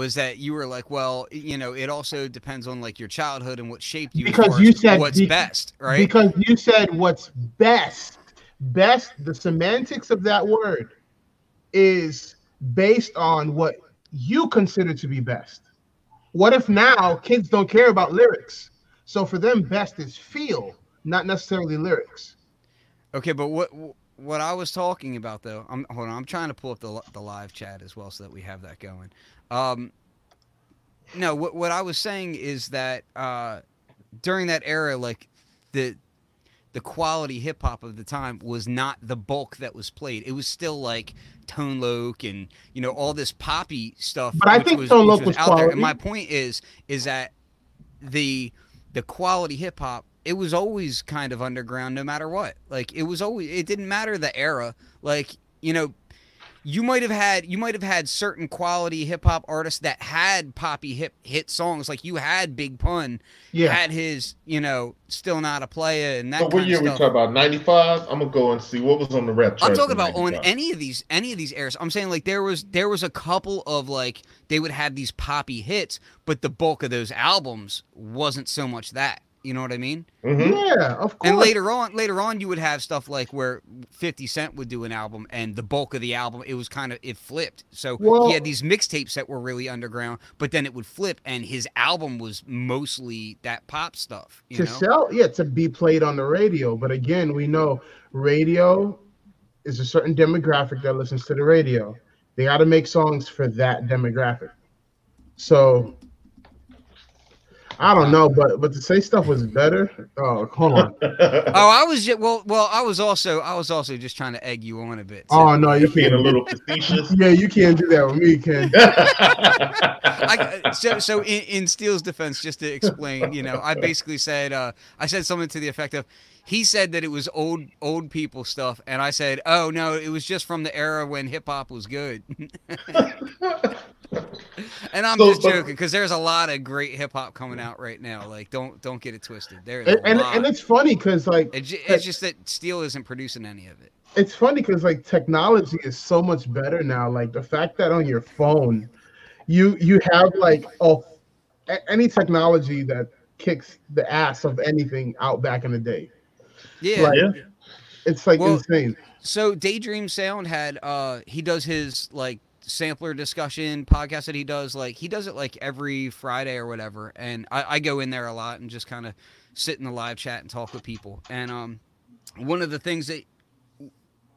was that you were like, well, you know, it also depends on like your childhood and what shaped you. Because you said what's be- best, right? Because you said what's best. Best, the semantics of that word is based on what you consider to be best. What if now kids don't care about lyrics? So for them, best is feel, not necessarily lyrics. Okay, but what what I was talking about though, I'm hold on, I'm trying to pull up the the live chat as well so that we have that going. Um, no, what what I was saying is that uh, during that era, like the the quality hip hop of the time was not the bulk that was played. It was still like Tone Loc and you know all this poppy stuff. But I think was, Tone which Loc was out there. And my point is is that the the quality hip hop it was always kind of underground no matter what. Like it was always it didn't matter the era. Like you know you might have had you might have had certain quality hip hop artists that had poppy hip hit songs like you had Big Pun Yeah. had his you know still not a player and that So what year we talking about? Ninety five. I'm gonna go and see what was on the rap. I'm talking in about on any of these any of these eras. I'm saying like there was there was a couple of like they would have these poppy hits, but the bulk of those albums wasn't so much that. You know what I mean? Mhm. Yeah, of course. And later on, later on, you would have stuff like where Fifty Cent would do an album, and the bulk of the album, it was kind of it flipped. So Well- he had these mixtapes that were really underground, but then it would flip, and his album was mostly that pop stuff. You to know? sell, yeah, to be played on the radio. But again, we know radio is a certain demographic that listens to the radio. They got to make songs for that demographic. So I don't know, but but to say stuff was better. Oh, hold on. Oh, I was just, well, well, I was also, I was also just trying to egg you on a bit. so- Oh no, you're Being a little facetious. Yeah, you can't do that with me, Ken. I, so, so in, in Steele's defense, just to explain, you know, I basically said, uh, I said something to the effect of, he said that it was old, old people stuff, and I said, oh no, it was just from the era when hip hop was good. and I'm So- just joking because there's a lot of great hip hop coming out right now. Like, don't, don't get it twisted. There's and and, it's funny because like It it's just that Steele isn't producing any of it. it's funny because like technology is so much better now. Like the fact that on your phone, you you have like oh, any technology that kicks the ass of anything out back in the day. Yeah. Like, Yeah. It's like Well- insane. So Daydream Sound had uh he does his like sampler discussion podcast that he does like he does it like every Friday or whatever and I, I go in there a lot and just kind of sit in the live chat and talk with people and um one of the things that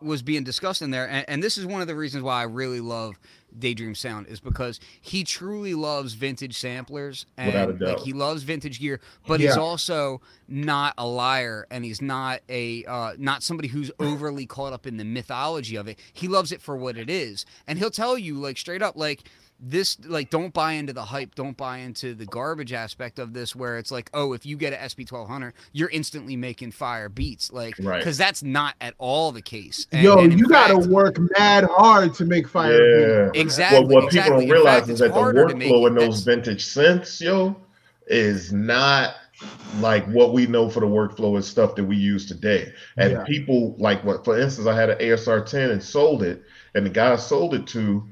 was being discussed in there and, and this is one of the reasons why I really love Daydream Sound is because he truly loves vintage samplers and Without a like he loves vintage gear but he's also not a liar and he's not a uh, not somebody who's overly caught up in the mythology of it. He loves it for what it is and he'll tell you like straight up like this like don't buy into the hype don't buy into the garbage aspect of this where it's like oh if you get an sp1200 you're instantly making fire beats like Right. because that's not at all the case And- Yo, and in you gotta fact- work mad hard to make fire. Yeah. beats. Exactly. What, what exactly. people don't realize fact, is that the harder to make workflow in those vintage synths, yo, is not like what we know for the workflow and stuff that we use today. And Yeah. people like what, for instance, I had an ASR 10 and sold it, and the guy I sold it to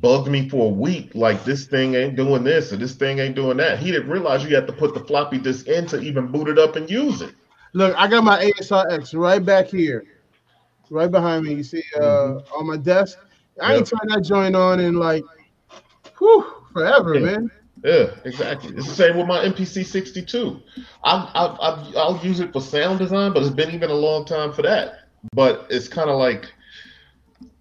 bugged me for a week, like this thing ain't doing this or this thing ain't doing that. He didn't realize you had to put the floppy disk in to even boot it up and use it. Look, I got my ASRX right back here, right behind me. You see, uh, Mm-hmm. on my desk. I ain't Yeah. turned that joint on in like, whew, forever, Yeah. man. Yeah, exactly. It's the same with my MPC 62. I've, I've, I've, I'll use it for sound design, but it's been even a long time for that. But it's kind of like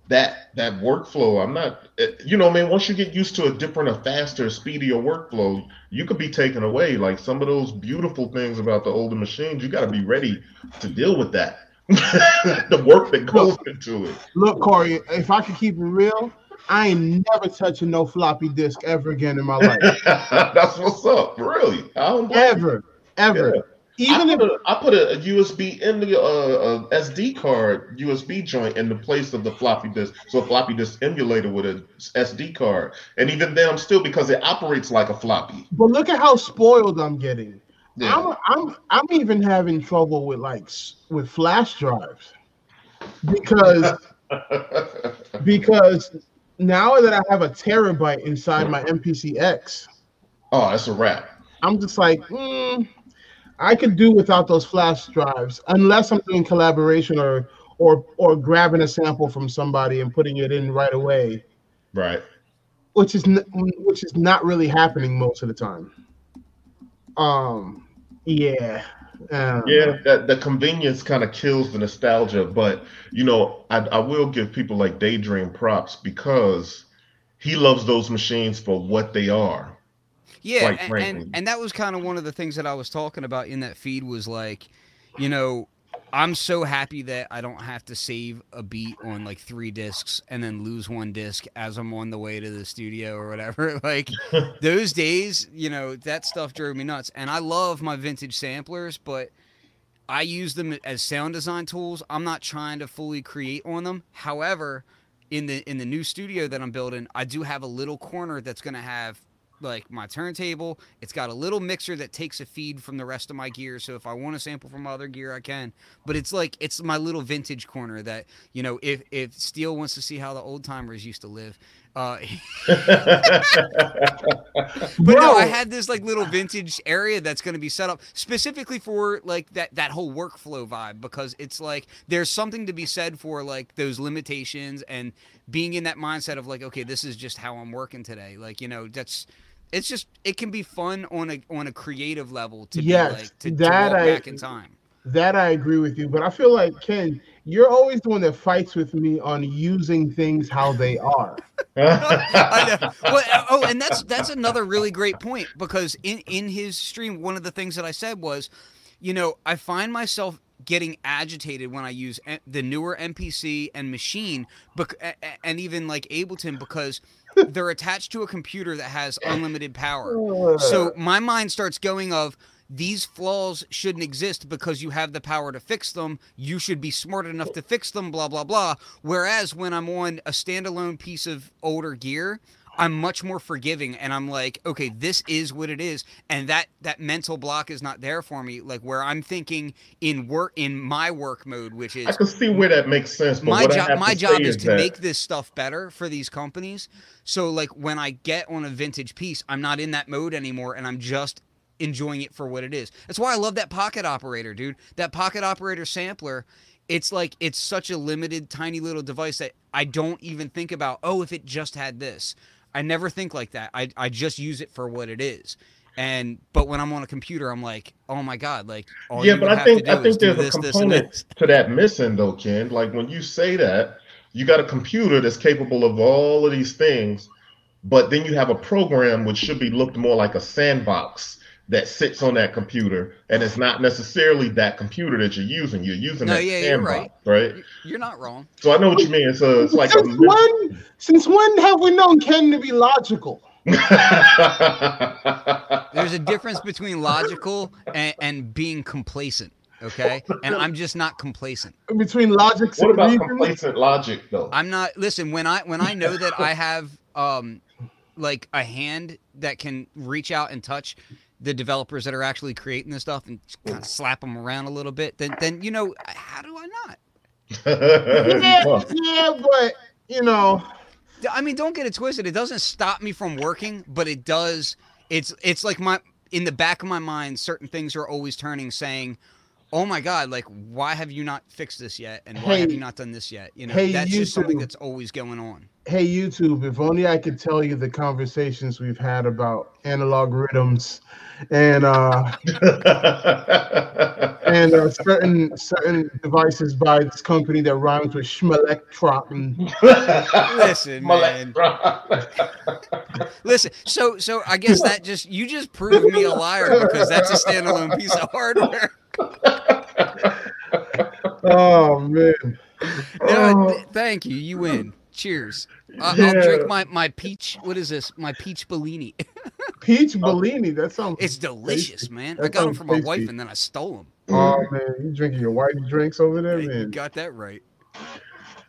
that that workflow. I'm not, eh, you know, man. Once you get used to a different, a faster, speedier workflow, you could be taken away. Like some of those beautiful things about the older machines, you got to be ready to deal with that. the work that goes into it. Look, Corey, if I could keep it real, I ain't never touching no floppy disk ever again in my life. That's what's up. Really, I don't ever, ever. Yeah. Even I if put, a, I put a USB in the uh, a SD card USB joint in the place of the floppy disk, so a floppy disk emulator with a SD card, and even then, I'm still because it operates like a floppy. But look at how spoiled I'm getting. Yeah. I'm I'm I'm even having trouble with like with flash drives because because now that I have a terabyte inside my MPC-X, Oh, that's a wrap. I'm just like, mm, I could do without those flash drives unless I'm doing collaboration or or or grabbing a sample from somebody and putting it in right away, Right. which is n- which is not really happening most of the time. Um, yeah, uh, Yeah, that the convenience kind of kills the nostalgia, but you know, I, I will give people like Daydream props because he loves those machines for what they are. Yeah, and, and and that was kind of one of the things that I was talking about in that feed was like, you know, I'm so happy that I don't have to save a beat on like three discs and then lose one disc as I'm on the way to the studio or whatever. Like those days, you know, that stuff drove me nuts. And I love my vintage samplers, but I use them as sound design tools. I'm not trying to fully create on them. However, in the in the new studio that I'm building, I do have a little corner that's going to have like my turntable. It's got a little mixer that takes a feed from the rest of my gear. So if I want to sample from other gear, I can. But it's like it's my little vintage corner that you know if if Steele wants to see how the old timers used to live. Uh, but no, I had this like little vintage area that's going to be set up specifically for like that that whole workflow vibe because it's like there's something to be said for like those limitations and being in that mindset of like okay, this is just how I'm working today. Like you know that's it's just it can be fun on a on a creative level to Yes, be like to, to that walk I- back in time. That I agree with you, but I feel like Ken, you're always the one that fights with me on using things how they are. Well, oh, oh, and that's that's another really great point because in in his stream, one of the things that I said was, you know, I find myself getting agitated when I use the newer MPC and machine, bec- a- a- and even like Ableton because they're attached to a computer that has unlimited power. So my mind starts going of these flaws shouldn't exist because you have the power to fix them. You should be smart enough to fix them, blah, blah, blah. Whereas when I'm on a standalone piece of older gear, I'm much more forgiving and I'm like, okay, this is what it is. And that that mental block is not there for me. Like where I'm thinking in work in my work mode, which is I can see where that makes sense. But my job my job say is to make this stuff better for these companies so like when i get on a vintage piece i'm not in that mode anymore and i'm just enjoying it for what it is that's why i love that pocket operator dude that pocket operator sampler it's like it's such a limited tiny little device that i don't even think about oh if it just had this i never think like that i, I just use it for what it is and but when i'm on a computer i'm like oh my god like all yeah, but I think I think there's a this, this, component this. to that missing though, Ken. Like when you say that, you got a computer that's capable of all of these things, but then you have a program which should be looked more like a sandbox that sits on that computer, and it's not necessarily that computer that you're using. You're using No, that yeah, you're sandbox, right. you're not wrong So I know what you mean. It's a, it's like a since when? Since when have we known Ken to be logical? There's a difference between logical and, and being complacent. Okay, and I'm just not complacent. Between logic what and about reason? complacent logic though? I'm not. Listen, when I when I know that I have um like a hand that can reach out and touch the developers that are actually creating this stuff and kind of mm. slap them around a little bit, then then you know how do I not? Yeah, yeah, but you know, I mean, don't get it twisted. It doesn't stop me from working, but it does. It's it's like my in the back of my mind, certain things are always turning, saying, "Oh my God, like why have you not fixed this yet? And why have you not done this yet?" You know, hey, that's just something that's always going on. Hey YouTube, if only I could tell you the conversations we've had about Analog Rytms and uh and uh, certain certain devices by this company that rhymes with schmelectrop and Listen, man. Listen, so so I guess that just you just proved me a liar because that's a standalone piece of hardware. oh man. No, Oh. th- thank you. You win. Cheers. I- Yeah. I'll drink my my peach. What is this? My peach Bellini. Peach Bellini, that sounds It's delicious, tasty. man. That I got them sounds from my wife, and then I stole them. Oh man, you drinking your white drinks over there, You man. got that right.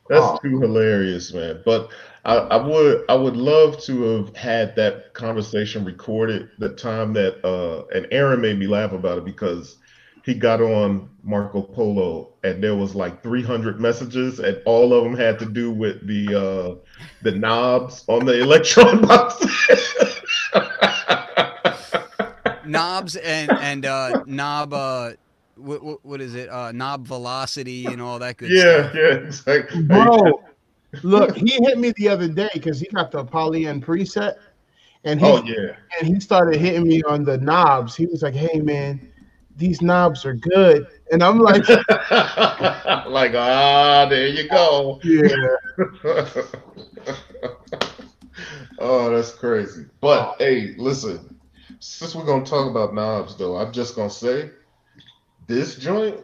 That's Oh. too hilarious, man. But I, I would I would love to have had that conversation recorded the time that uh and Aaron made me laugh about it because he got on Marco Polo and there was like 300 messages and all of them had to do with the uh the knobs on the Elektron box. knobs and and uh knob uh what, what, what is it uh knob velocity and all that good yeah stuff. yeah it's like hey, Bro, look, he hit me the other day because he got the polyend preset, and he oh yeah and he started hitting me on the knobs. He was like, "Hey man, these knobs are good," and I'm like, like ah there you go. "Yeah." oh that's crazy. But hey listen. Since we're gonna talk about knobs though i'm just gonna say this joint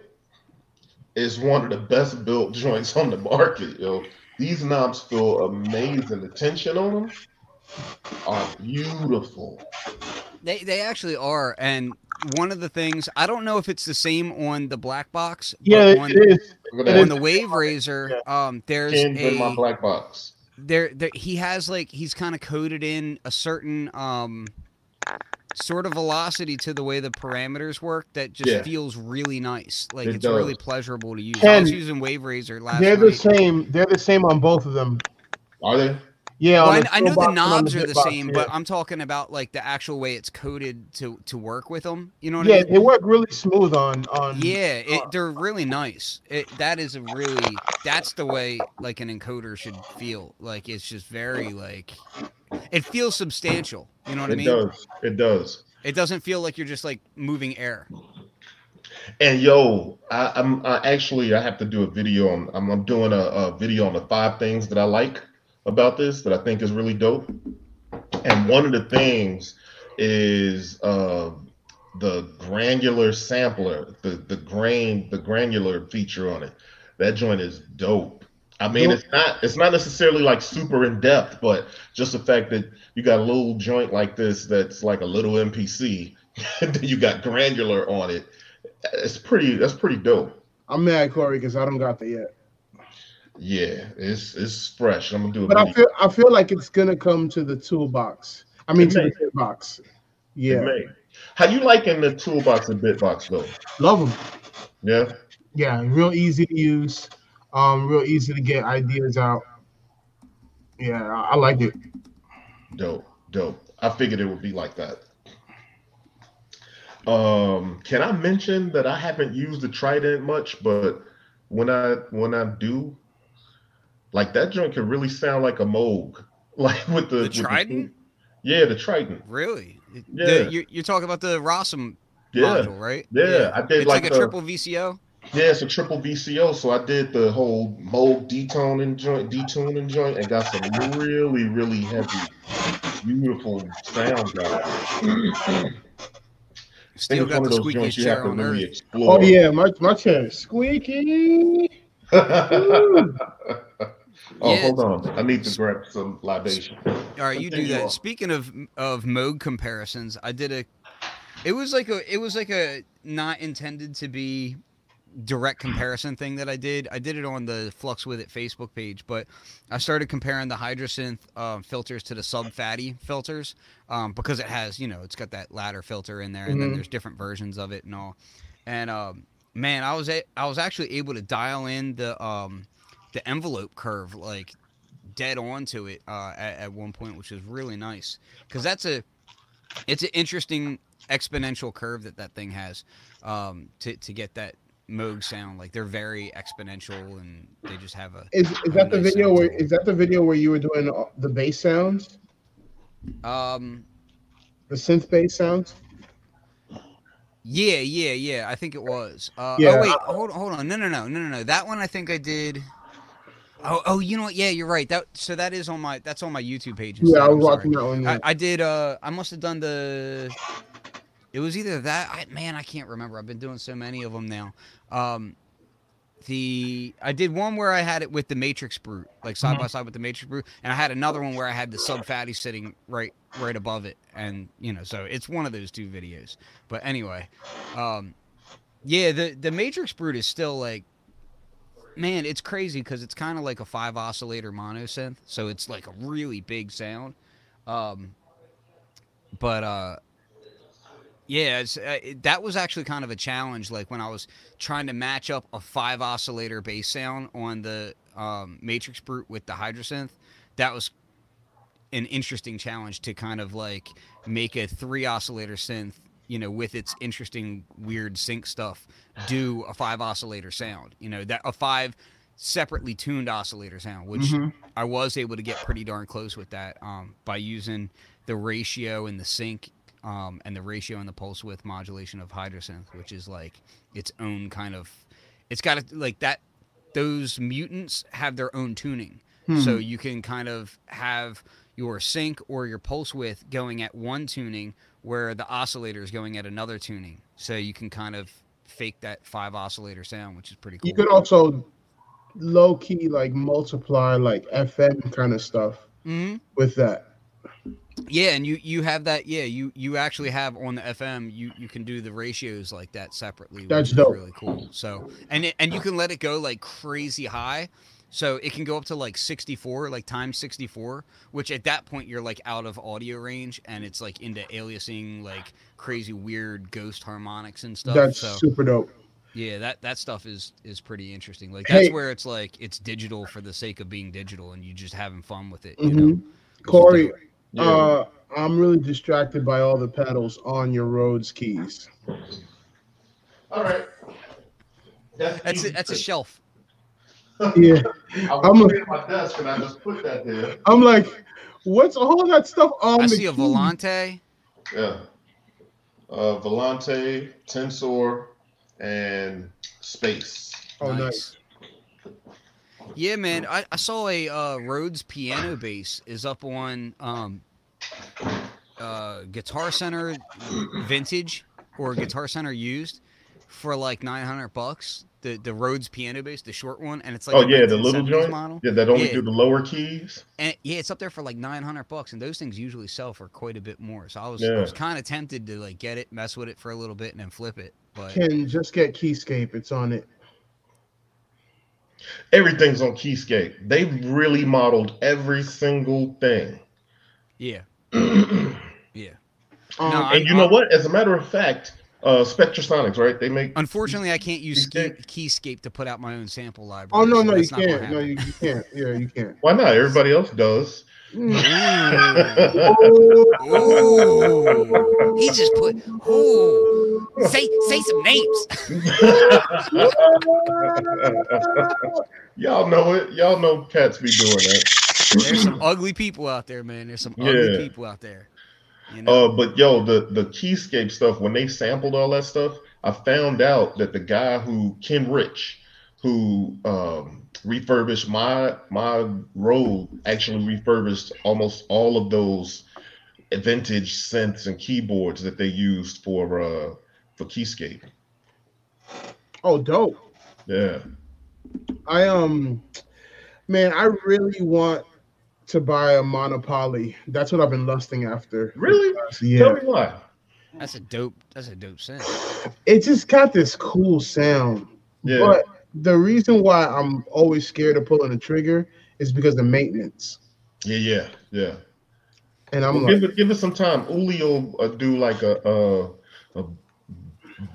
is one of the best built joints on the market yo. These knobs feel amazing. The tension on them are beautiful. They they actually are, and one of the things I don't know if it's the same on the black box. but Yeah, on, it is. Look It at on the Waverazor, um, there's Pins in my black box there, there he has like he's kind of coded in a certain um sort of velocity to the way the parameters work that just Yeah. feels really nice. Like It it's really pleasurable to use. I was using Waverazor last They're the night. same. They're the same on both of them. are they Yeah, Well, I, I know the toolbox and on knobs are the same, yeah. but I'm talking about like the actual way it's coded to to work with them. You know what I mean? yeah, they work really smooth on on. Yeah, it, uh, they're really nice. It that is a really that's the way like an encoder should feel. Like it's just very like it feels substantial. You know what I it mean? does it does It doesn't feel like you're just like moving air. And yo, I, I'm I actually I have to do a video on I'm, I'm doing a, a video on the five things that I like about this that I think is really dope. And one of the things is uh, the granular sampler, the the grain, the granular feature on it. That joint is dope. I mean, it's not it's not necessarily like super in depth, but just the fact that you got a little joint like this that's like a little MPC, you got granular on it. It's pretty. That's pretty dope. I'm mad, Corey, because I don't got that yet. Yeah, it's it's fresh. I'm gonna do it. But I feel I feel like it's gonna come to the toolbox. I mean, It to the hitbox. Yeah. How you liking the toolbox and bitbox though? love them. Yeah. Yeah, real easy to use. Um, real easy to get ideas out. Yeah, I, I like it. Dope, dope. I figured it would be like that. Um, can I mention that I haven't used the Trident much, but when I when I do, like that joint can really sound like a Moog, like with the, The with Trident? yeah, the Trident. Really? Yeah. The, you're, you're talking about the Rossum Yeah, module, right? yeah. I did It's like, like, a the, triple VCO. yeah, it's a triple VCO. So I did the whole Moog detoning joint, detuning joint, and got some really, really heavy, beautiful sounds out of it. I Still got the of those joints you have chair to on really earth. explore. Oh yeah, my my chair is squeaky. oh, Yeah. hold on. I need to grab some libation. All right, you do that. on. Speaking of of mode comparisons, I did a. It was like a. It was like a not intended to be direct comparison thing that I did. I did it on the Flux with It Facebook page, but I started comparing the Hydrasynth um, filters to the Sub Phatty filters um, because it has, you know, it's got that ladder filter in there, and then Mhm. there's different versions of it and all. And um, man, I was a- I was actually able to dial in the um, the envelope curve like dead on to it uh, at, at one point, which is really nice because that's a it's an interesting exponential curve that that thing has um, to to get that Moog sound. Like they're very exponential and they just have a Is is that the video where is that the video where you were doing the bass sounds, um the synth bass sounds? yeah yeah yeah I think it was. Uh, Yeah. Oh wait, hold hold on no no no no no no that one I think I did. Oh, oh, you know what? Yeah, you're right. That so that is on my that's on my YouTube page. Yeah, instead. I I'm was watching that one. I, yeah. I did. Uh, I must have done the. It was either that. I, man, I can't remember. I've been doing so many of them now. Um, the I did one where I had it with the Matrix Brute, like side by side with the Matrix Brute, and I had another one where I had the Sub Phatty sitting right right above it, and you know, so it's one of those two videos. But anyway, um, yeah, the the Matrix Brute is still like. Man, it's crazy because it's kind of like a five oscillator monosynth, so it's like a really big sound. Um, but uh, Yeah, uh, it, that was actually kind of a challenge. Like when I was trying to match up a five oscillator bass sound on the um, Matrix Brute with the Hydrasynth, that was an interesting challenge to kind of like make a three oscillator synth, you know, with its interesting weird sync stuff, do a five oscillator sound. You know, that a five separately tuned oscillator sound, which Mhm. I was able to get pretty darn close with that um, by using the ratio and the sync um, and the ratio and the pulse width modulation of Hydrasynth, which is like its own kind of. It's got a, like that. Those mutants have their own tuning, so you can kind of have your sync or your pulse width going at one tuning, where the oscillator is going at another tuning. So you can kind of fake that five oscillator sound, which is pretty cool. You could also low key like multiply like FM kind of stuff hmm with that. Yeah, and you you have that. Yeah, you you actually have on the FM. You you can do the ratios like that separately. That's dope. really cool. So and it, and you can let it go like crazy high. So it can go up to like 64, like times 64, which at that point you're like out of audio range and it's like into aliasing like crazy weird ghost harmonics and stuff. That's so super dope. yeah, that that stuff is is pretty interesting. Like Hey. that's where it's like it's digital for the sake of being digital and you just having fun with it, you know. Which is Corey. Yeah. uh, I'm really distracted by all the pedals on your Rhodes keys. All right. That's That's a, that's a shelf. Yeah, I I'm was a- at my desk and I just put that there. I'm like, what's all that stuff on I the see a? Volante. Yeah. Uh, Volante, Tensor, and Space. Oh, nice. Yeah, man. I, I saw a uh, Rhodes piano bass is up on um, uh, Guitar Center vintage or Guitar Center used for like nine hundred bucks. The the Rhodes piano bass, the short one, and it's like oh a yeah, the little joint. model. Yeah, that only Yeah. do the lower keys. And yeah, it's up there for like nine hundred bucks, and those things usually sell for quite a bit more. So I was I Yeah. was kind of tempted to like get it, mess with it for a little bit, and then flip it. But Can just get Keyscape. It's on it. Everything's on Keyscape. They've really modeled every single thing. yeah, yeah. Um, No, I- you know what? As a matter of fact, uh, Spectrasonics, right? They make Unfortunately, I can't use Key, Keyscape? Keyscape to put out my own sample library. oh no, so no, you that's not gonna can't. No, you, you can't. Yeah, you can't. why not? Everybody else does. Mm. Ooh, ooh. he just put. Ooh, say say some names. Y'all know it. Y'all know cats be doing that. There's some ugly people out there, man. There's some ugly Yeah. people out there. You know. Uh, but yo, the the Keyscape stuff when they sampled all that stuff, I found out that the guy who Ken Rich, who um, refurbished my my Rode, actually refurbished almost all of those vintage synths and keyboards that they used for uh, for Keyscape. Oh, dope. Yeah. I um, man, I really want to buy a Monopoly. That's what I've been lusting after. Really? Yeah. Tell Yeah, me why. that's a dope. That's a dope sense. it just got this cool sound. Yeah. But the reason why I'm always scared of pulling the trigger is because of maintenance. Yeah, yeah, yeah. And I'm Well, like, give it give it some time. Uli will uh, do like a, a, a,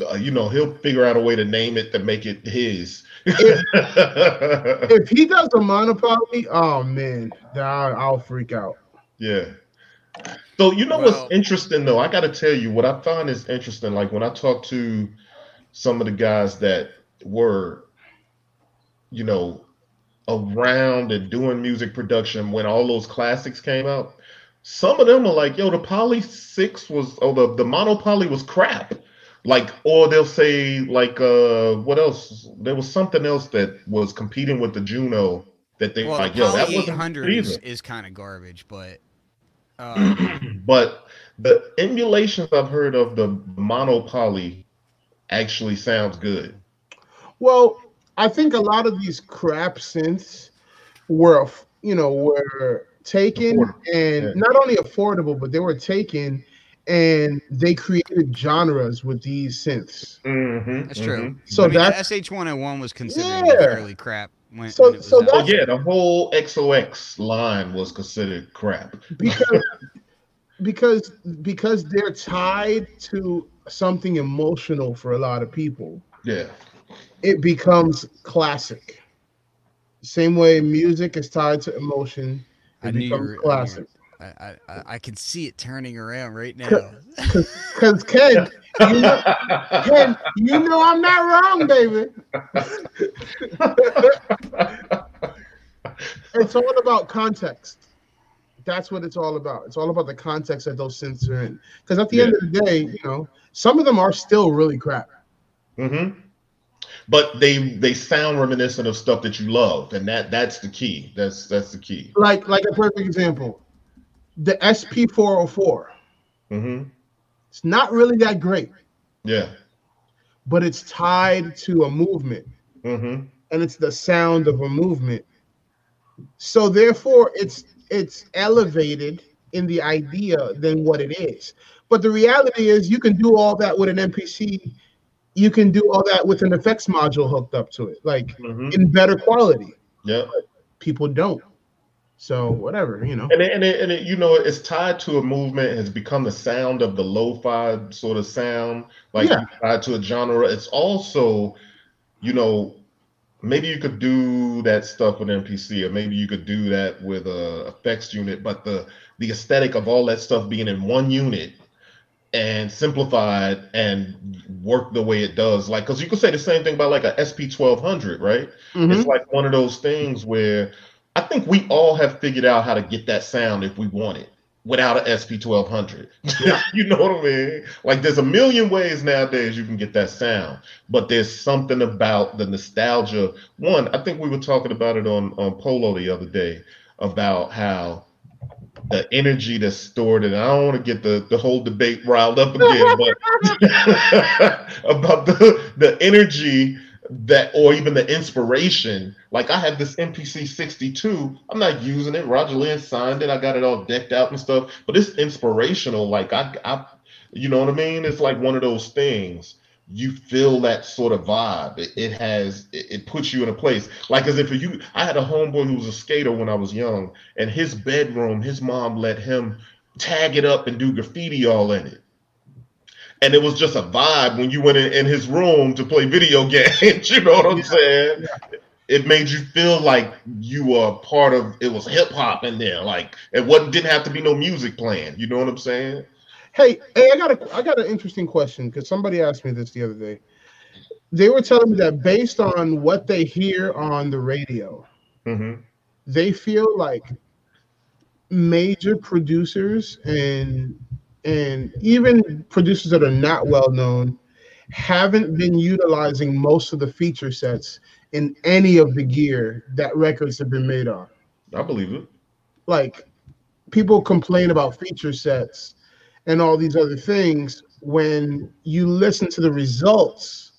uh, you know, he'll figure out a way to name it to make it his. if he does a Monopoly, oh man, I'll, I'll freak out. yeah. So you know Well- what's interesting though? I got to tell you what I find is interesting. Like when I talk to some of the guys that were, you know, around and doing music production when all those classics came out. Some of them are like, yo, the Poly 6 was, oh, the, the Mono Poly was crap. Like, or they'll say, like, uh, what else? There was something else that was competing with the Juno that they Well, like, the yo, that wasn't 800 is, kind of garbage, but uh, But the emulations I've heard of the Mono Poly actually sounds good. Well, I think a lot of these crap synths were, you know, were taken Affordable, and yeah. not only affordable, but they were taken and they created genres with these synths. Mm-hmm, that's true. So I mean, that's the SH101 was considered Yeah. fairly crap when, So- when so out. Oh that's- yeah, the whole XOX line was considered crap. because because because they're tied to something emotional for a lot of people, Yeah. it becomes classic. Same way music is tied to emotion, it I knew you becomes I knew classic. I, I, I- I can see it turning around right now. Because Ken, you know, Ken, you know I'm not wrong, baby. It's all about context. That's what it's all about. It's all about the context that those synths are in. Because at the end of the day, you know, some of them are still really crap. hmm But they they sound reminiscent of stuff that you love, and that that's the key. That's that's the key. Like, like a perfect example, the SP404. hmm It's not really that great, Yeah. but it's tied to a movement, hmm and it's the sound of a movement. So therefore, it's it's elevated in the idea than what it is. But the reality is, you can do all that with an MPC. You can do all that with an effects module hooked up to it, like hmm in better quality. Yeah. People don't. So whatever, you know. And it, and, it, and it, you know, it's tied to a movement. Has become the sound of the lo-fi sort of sound, like Yeah. tied to a genre. It's also, you know, maybe you could do that stuff with MPC, or maybe you could do that with a effects unit. But the the aesthetic of all that stuff being in one unit and simplified and work the way it does, like because you could say the same thing about like a SP twelve hundred, right? Mhm. It's like one of those things where I think we all have figured out how to get that sound if we want it without an SP twelve hundred. you know what I mean? Like there's a million ways nowadays you can get that sound, but there's something about the nostalgia. One, I think we were talking about it on on Polo the other day about how the energy that's stored and I don't want to get the, the whole debate riled up again, but about the the energy that or even the inspiration. Like I have this MPC 62. I'm not using it. Roger Linn signed it. I got it all decked out and stuff. But it's inspirational. Like I I you know what I mean? It's like one of those things. You feel that sort of vibe. It, it has it, it puts you in a place. Like as if you I had a homeboy who was a skater when I was young, and his bedroom, his mom let him tag it up and do graffiti all in it and it was just a vibe when you went in, in his room to play video games. You know what I'm Yeah, saying? It made you feel like you were part of. It was hip hop in there. Like it wasn't didn't have to be no music playing. You know what I'm saying? Hey, hey, I got a I got an interesting question because somebody asked me this the other day. They were telling me that based on what they hear on the radio, hmm they feel like major producers and and even producers that are not well known haven't been utilizing most of the feature sets in any of the gear that records have been made on. I believe it. Like people complain about feature sets and all these other things when you listen to the results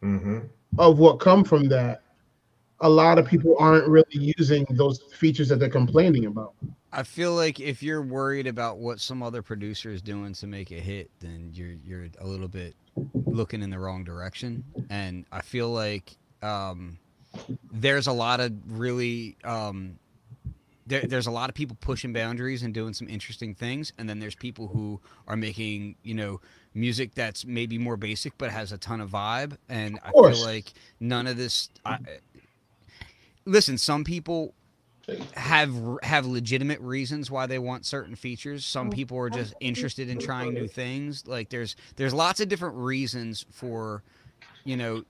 hmm of what come from that a lot of people aren't really using those features that they're complaining about I feel like if you're worried about what some other producer is doing to make a hit, then you're you're a little bit looking in the wrong direction. And I feel like um, there's a lot of really um, there, there's a lot of people pushing boundaries and doing some interesting things, and then there's people who are making you know music that's maybe more basic but has a ton of vibe. And I feel like none of this. I, listen, some people have have legitimate reasons why they want certain features. Some people are just interested in trying new things. Like there's there's lots of different reasons for, you know,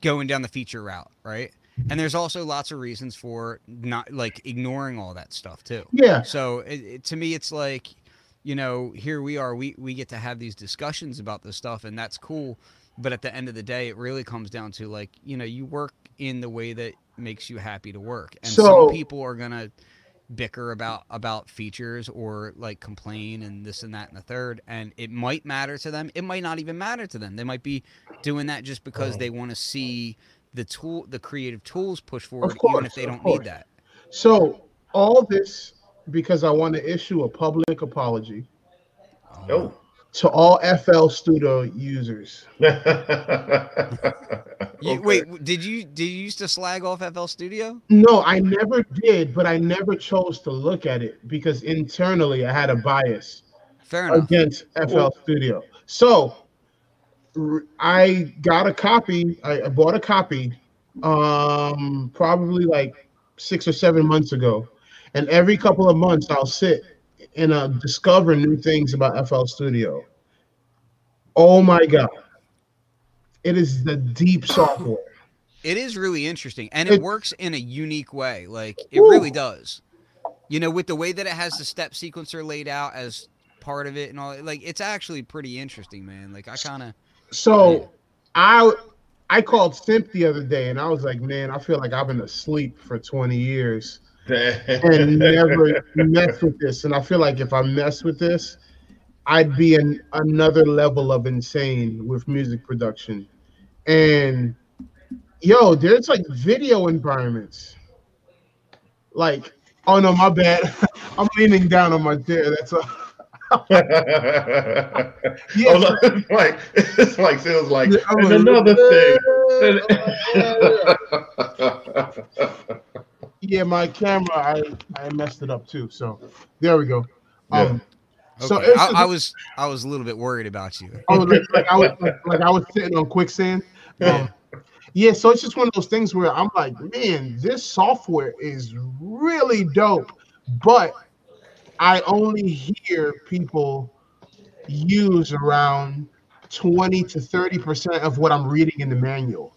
going down the feature route, right? And there's also lots of reasons for not like ignoring all that stuff too. yeah So it, it, to me, it's like, you know, here we are. We we get to have these discussions about this stuff, and that's cool. But at the end of the day, it really comes down to like, you know, you work in the way that makes you happy to work, and So- some people are gonna bicker about about features or like complain and this and that and the third and it might matter to them. It might not even matter to them. They might be doing that just because they want to see the tool the creative tools push forward even if they don't course. need that. So all this because i want to issue a public apology. Oh. To all fl studio users You, Okay. Wait, did you did you used to slag off FL Studio? no i never did but i never chose to look at it because internally i had a bias Fair enough. against FL Well- Studio. So r- I got a copy. I, I bought a copy, um, probably like six or seven months ago, and every couple of months I'll sit and uh, discover new things about FL Studio. Oh my god, it is the deep software. It is really interesting, and it, It- works in a unique way. Like it Woo. really does. You know, with the way that it has the step sequencer laid out as part of it and all, like it's actually pretty interesting, man. Like I kind of So I I called Simp the other day and I was like, man, I feel like I've been asleep for 20 years and never mess with this. And I feel like if I mess with this, I'd be in another level of insane with music production. And yo, there's like video environments. Like, oh no, my bad. I'm leaning down on my chair. That's a oh, yeah. no, it's like it's like feels like Yeah, and like, another thing. Oh Yeah, my camera, I, I messed it up too. So there we go. Um, so okay. it's I, just- I was I was a little bit worried about you. Was like, like I was like, like I was sitting on quicksand. Um, yeah, so it's just one of those things where I'm like, man, this software is really dope, but I only hear people use around 20 to 30 percent of what I'm reading in the manual.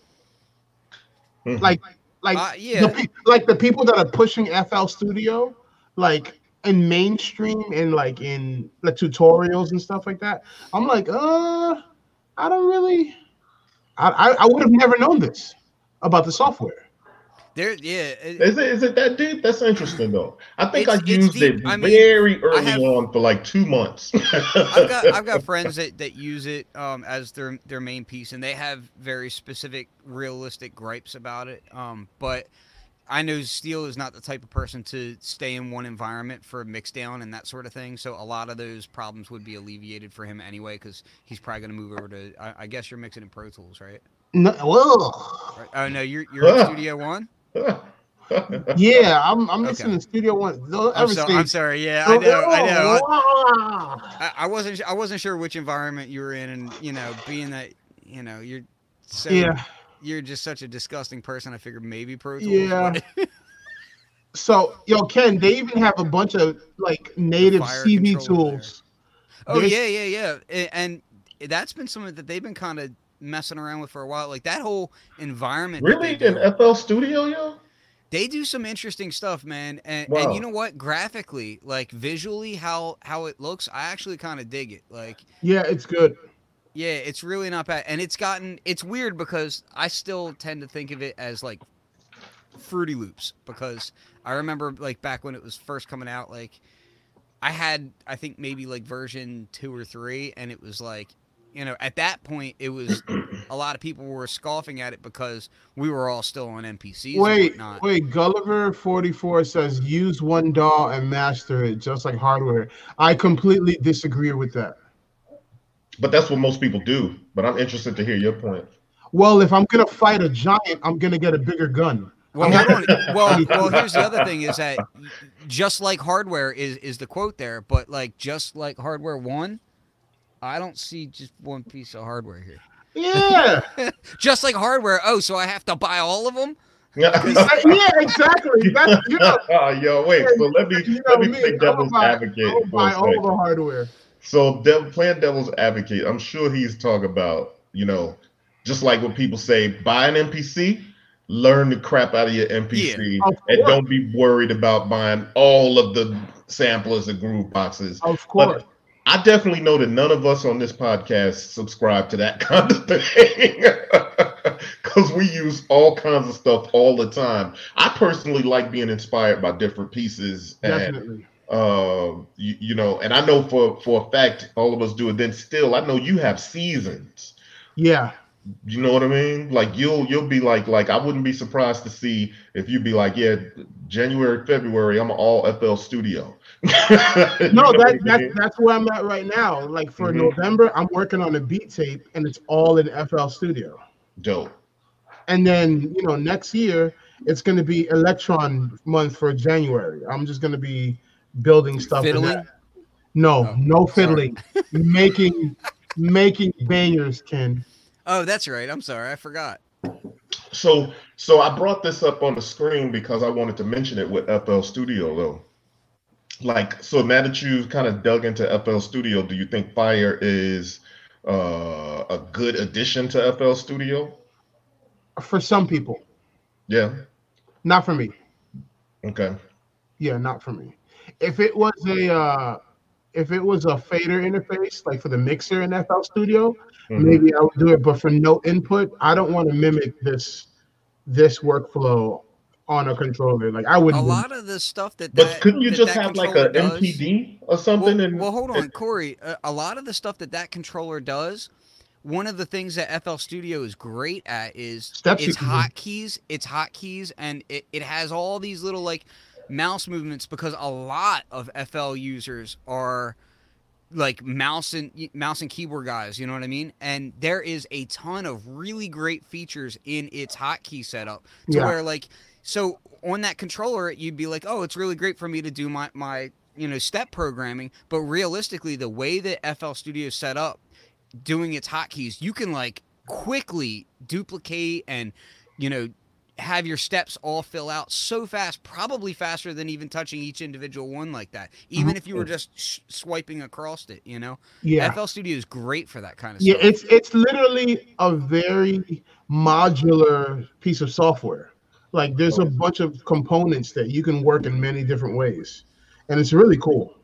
Mhm. Like, like Uh, yeah. the like the people that are pushing FL Studio, like in mainstream and like in the tutorials and stuff like that. I'm like, uh, I don't really. I I, I would have never known this about the software. There, yeah. it- Is it is it that deep? That's interesting though. I think I used it I mean, very early have- on for like two months. I've got I've got friends that, that use it um, as their their main piece, and they have very specific, realistic gripes about it. Um, but I know Steele is not the type of person to stay in one environment for a mix down and that sort of thing. So a lot of those problems would be alleviated for him anyway, because he's probably going to move over to. I, I guess you're mixing in Pro Tools, right? No, well, Right. Oh no, you're you're in Studio One. Yeah, I'm I'm Okay. the studio one. I'm, so, I'm sorry. Yeah, I know. I know. I. I, wasn't I wasn't sure which environment you were in, and you know, being that you know you're so Yeah. you're just such a disgusting person. I figured maybe Pro Tools. Yeah. So, yo, Ken, they even have a bunch of like native CV tools. oh There's- yeah, yeah, yeah, and that's been something that they've been kind of messing around with for a while. Like that whole environment. really? In FL Studio, yo? they do some interesting stuff, man. And and you know what? Graphically, like visually, how how it looks, I actually kind of dig it. Like. Yeah, it's good. Yeah, it's really not bad. And it's gotten it's weird because I still tend to think of it as like Fruity Loops because I remember like back when it was first coming out like I had I think maybe like version 2 or 3 and it was like you know, at that point it was a lot of people were scoffing at it because we were all still on MPCs Wait, whatnot. wait. Gulliver forty four says use one DAW and master it just like hardware. I completely disagree with that. But that's what most people do. But I'm interested to hear your point. Well, if I'm gonna fight a giant, I'm gonna get a bigger gun. Well, I'm on. well, well, here's the other thing is that just like hardware is is the quote there, but like just like hardware one, I don't see just one piece of hardware here. Yeah, Just like hardware. Oh, so I have to buy all of them? yeah, yeah, exactly. That's you know, ah, Yo, wait. So let me you know let me me, play devil's gonna buy- advocate I'll for buy a all second. the hardware. So dev, playing devil's advocate, I'm sure he's talking about, you know, just like what people say, buy an MPC, learn the crap out of your MPC, Of and don't be worried about buying all of the samplers and groove boxes. Of course. I definitely know that none of us on this podcast subscribe to that kind of thing. Because we use all kinds of stuff all the time. I personally like being inspired by different pieces and Definitely. um you, you know and i know for for a fact all of us do it then still i know you have seasons Yeah. You know what i mean like you'll you'll be like like i wouldn't be surprised to see if you'd be like yeah january february i'm all fl studio No, that, that that's where I'm at right now. Like for Mhm. November, I'm working on a beat tape, and it's all in FL Studio. dope And then you know next year it's going to be Elektron month for January. I'm just going to be building stuff. in Fiddling? that. No, Oh, no fiddling. making making bangers, Ken. Oh, that's right. I'm sorry. I forgot. So so I brought this up on the screen because I wanted to mention it with FL Studio though. Like so now that you've kind of dug into FL Studio, do you think Fire is uh, a good addition to FL Studio? For some people, Yeah. not for me. Okay. Yeah, not for me. If it was a uh if it was a fader interface, like for the mixer in FL Studio, Mhm. maybe I would do it. But for no input, I don't want to mimic this this workflow on a controller. Like I wouldn't. do lot of the stuff that. But couldn't you that just that have like controller a does- MPD or something? Well, and well, hold on, Corey. A, a lot of the stuff that that controller does, one of the things that FL Studio is great at is Steps its can do. hotkeys. Its hotkeys, and it, it has all these little like mouse movements because a lot of FL users are like mouse and mouse and keyboard guys. You know what I mean? And there is a ton of really great features in its hotkey setup to Yeah. where like so on that controller you'd be like oh it's really great for me to do my my you know step programming but realistically the way that fl studio is set up doing its hotkeys you can like quickly duplicate and you know have your steps all fill out so fast probably faster than even touching each individual one like that even if you were just sh- swiping across it you know yeah. fl studio is great for that kind of Yeah, stuff Yeah, it's it's literally a very modular piece of software. Like there's a bunch of components that you can work in many different ways, and it's really cool.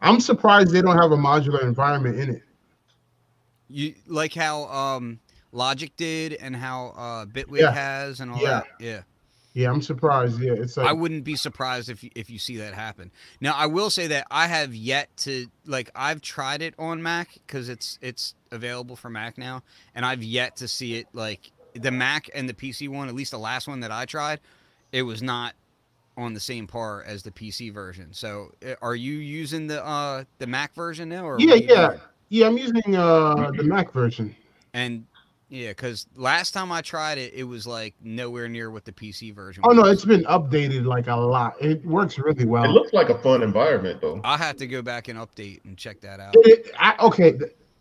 I'm surprised they don't have a modular environment in it. You like how um Logic did and how uh Bitwig Yeah. has and all Yeah. that. Yeah. Yeah, I'm surprised. Yeah, it's like I wouldn't be surprised if you, if you see that happen. Now, I will say that I have yet to like I've tried it on Mac cuz it's it's available for Mac now and I've yet to see it like the Mac and the PC one, at least the last one that I tried, it was not on the same par as the PC version. So, uh, are you using the uh the Mac version now or yeah, what are you yeah, doing? yeah. I'm using uh the Mac version. And yeah, because last time I tried it, it was like nowhere near what the PC version. Oh no, it's been updated like a lot. It works really well. it looks like a fun environment though. I'll have to go back and update and check that out. It, it- I, okay,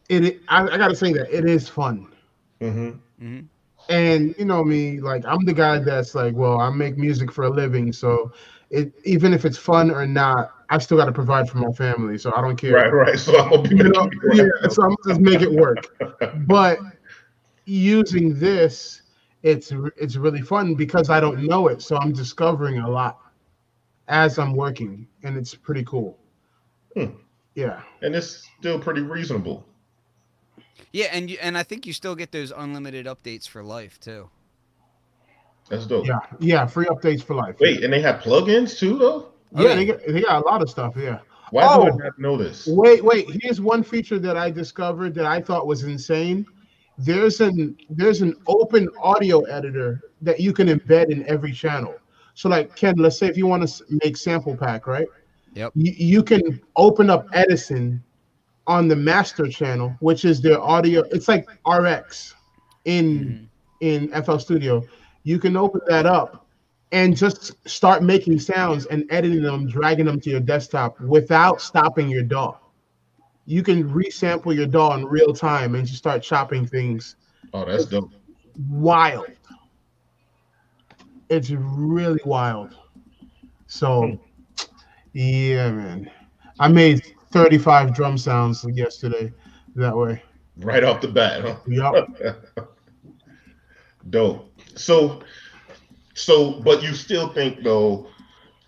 it, it I, I gotta say that it is fun. hmm hmm and you know me like i'm the guy that's like well i make music for a living so it even if it's fun or not i still got to provide for my family so i don't care Right, right. So I'm gonna be you know, yeah, so i'm just make it work but using this it's it's really fun because i don't know it so i'm discovering a lot as i'm working and it's pretty cool Hmm. yeah and it's still pretty reasonable. Yeah, and you, and I think you still get those unlimited updates for life too. That's dope. yeah yeah free updates for life Wait, and they have plugins too, though. Oh, yeah, yeah. they got, they got a lot of stuff yeah Why do Oh. I not know this? Wait, wait. Here's one feature that I discovered that I thought was insane. There's an there's an open audio editor that you can embed in every channel. So like Ken, let's say if you want to make sample pack, right? Yep. You, you can open up Edison on the master channel, which is their audio. It's like RX in mm-hmm. in FL Studio. You can open that up and just start making sounds and editing them, dragging them to your desktop without stopping your DAW. You can resample your DAW in real time and just start chopping things Oh, that's dope. wild. It's really wild. So, hmm. yeah, man. I made 35 drum sounds yesterday that way. Right off the bat, huh? Yup. Dope. So, so, but you still think though,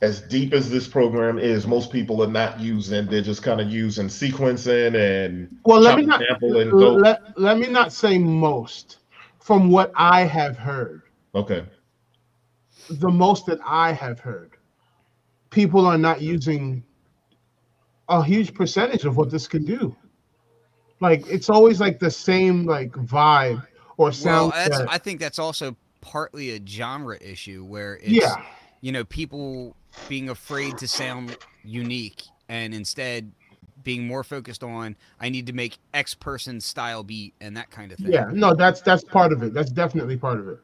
as deep as this program is, most people are not using. They're just kind of using sequencing and Well, let me not and let, let me not say most. From what I have heard, Okay. the most that I have heard, people are not using a huge percentage of what this can do. Like it's always like the same like vibe or Well, sound. that's. I think that's also partly a genre issue where it's yeah, you know people being afraid to sound unique and instead being more focused on I need to make X person style beat and that kind of thing. yeah. No, that's that's part of it. That's definitely part of it.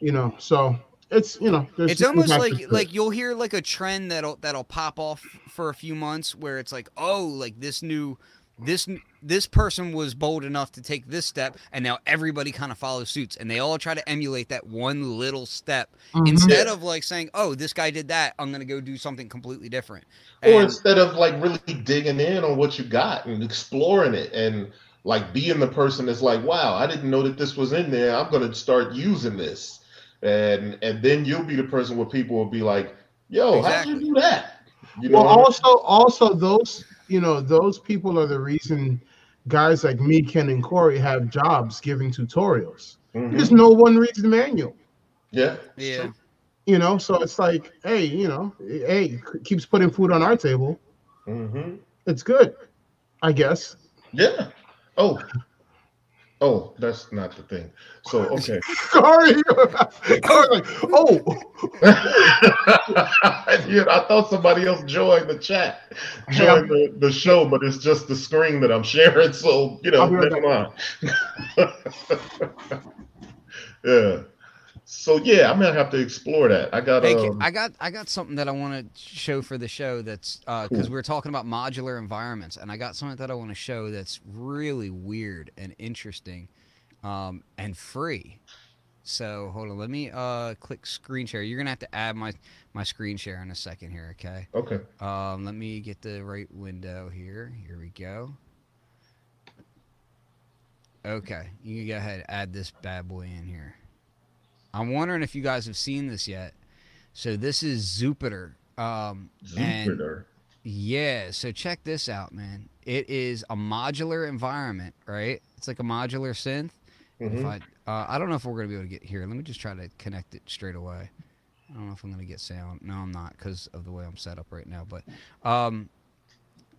You know, so it's you know, there's it's almost like like you'll hear like a trend that'll that'll pop off for a few months where it's like oh like this new this this person was bold enough to take this step and now everybody kind of follows suits and they all try to emulate that one little step Mhm. instead of like saying oh this guy did that. I'm gonna go do something completely different. Or instead of like really digging in on what you got and exploring it and like being the person that's like wow i didn't know that this was in there. I'm going to start using this. And and then you'll be the person where people will be like yo how did you do that? You know well, what I mean? also, also those you know those people are the reason guys like me, Ken, and Corey have jobs giving tutorials Mhm. because no one reads the manual. yeah yeah You know, so it's like, hey, you know, hey, keeps putting food on our table. hmm It's good, I guess. yeah oh oh that's not the thing so okay Corey, like, oh, yeah, I thought somebody else joined the chat, joined the, the show, but it's just the screen that I'm sharing. So you know, never mind. yeah. So yeah, I'm gonna have to explore that. I got um, I got I got something that I want to show for the show. That's because Cool. we are talking about modular environments, and I got something that I want to show that's really weird and interesting, um, and free. So hold on, let me uh click screen share. You're gonna have to add my my screen share in a second here, okay? okay. Um, let me get the right window here. Here we go. Okay, you can go ahead and add this bad boy in here. I'm wondering if you guys have seen this yet. So this is Zupiter. Um, Jupiter. yeah, so check this out, man. It is a modular environment, right? It's like a modular synth. If Mhm. I, uh, I don't know if we're gonna be able to get here. Let me just try to connect it straight away. I don't know if I'm gonna get sound. No, I'm not because of the way I'm set up right now. But, um,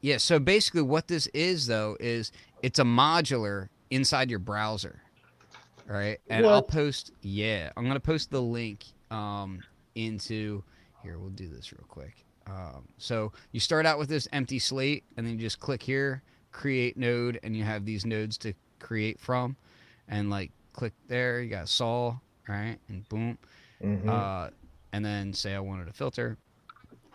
yeah. So basically, what this is though is it's a modular inside your browser, right? And I'll post. Yeah, I'm gonna post the link um, into here. We'll do this real quick. Um, so you start out with this empty slate, and then you just click here, create node, and you have these nodes to create from, and like click there. You got Sol, right? And boom, Mm-hmm. uh, and then say I wanted a filter.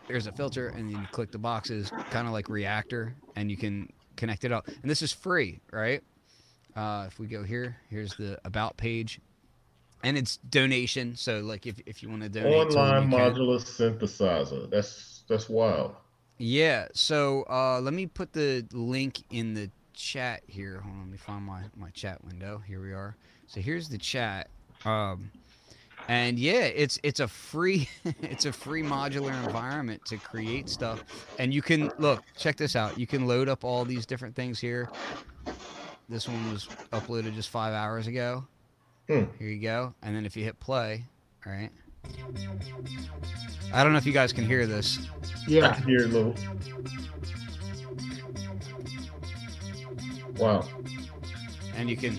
There's a filter, and then you click the boxes, kind of like Reaktor, and you can connect it up. And this is free, right? Uh, if we go here, here's the about page, and it's donation. So like if, if you want to donate, to Online can. modular synthesizer. That's that's wild. Yeah. So uh, let me put the link in the chat here. Hold on, let me find my, my chat window. Here we are. So here's the chat. Um, and yeah, it's it's a free it's a free modular environment to create stuff. And you can look, check this out. You can load up all these different things here. This one was uploaded just five hours ago. Hmm. Here you go. And then if you hit play, all right. I don't know if you guys can hear this. Yeah, I yeah. can hear a little. Wow. and you can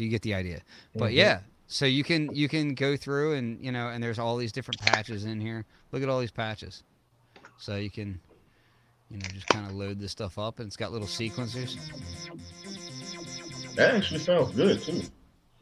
so you get the idea but Mhm. yeah so you can you can go through and you know and there's all these different patches in here look at all these patches so you can you know just kind of load this stuff up and it's got little sequencers that actually sounds good too.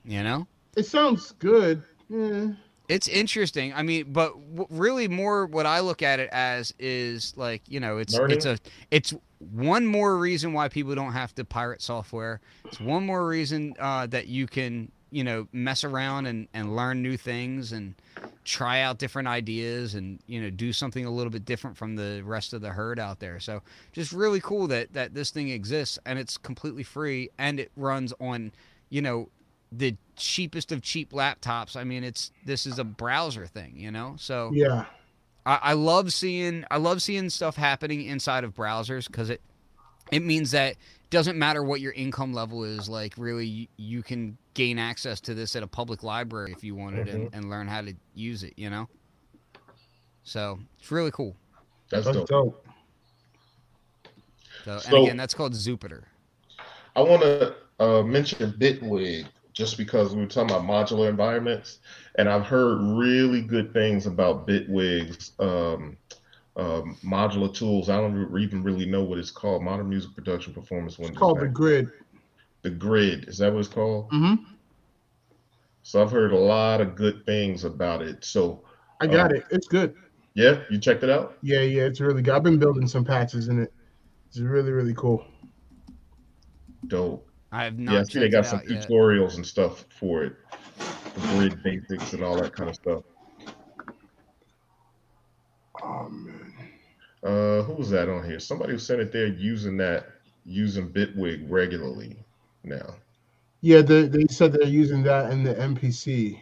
you know It sounds good. Eh. It's interesting. I mean, but w- really, more what I look at it as is like you know, it's it's a it's one more reason why people don't have to pirate software. It's one more reason uh, that you can you know mess around and and learn new things and try out different ideas and you know do something a little bit different from the rest of the herd out there. So just really cool that that this thing exists and it's completely free and it runs on you know the cheapest of cheap laptops. I mean, it's this is a browser thing, you know. So Yeah. I, I love seeing I love seeing stuff happening inside of browsers because it it means that it doesn't matter what your income level is. Like really, you, you can gain access to this at a public library if you wanted and, and learn how to use it. You know. So it's really cool. That's, That's dope. dope. So, and So- again, that's called Zupiter. I want to uh, mention Bitwig just because we were talking about modular environments, and I've heard really good things about Bitwig's um, um, modular tools. I don't even really know what it's called. Modern Music Production Performance It's called the grid. The Grid. Is that what it's called? Mm-hmm. So I've heard a lot of good things about it. So I got Oh. it. It's good. yeah, you checked it out. Yeah, yeah, it's really good. I've been building some patches in it. It's really, really cool. Dope. I have not. Yeah, I see they got some yet. tutorials and stuff for it. The grid basics and all that kind of stuff. Oh man. Uh, who was that on here? Somebody who sent it there using that, using Bitwig regularly now. Yeah, they, they said they're using that in the MPC.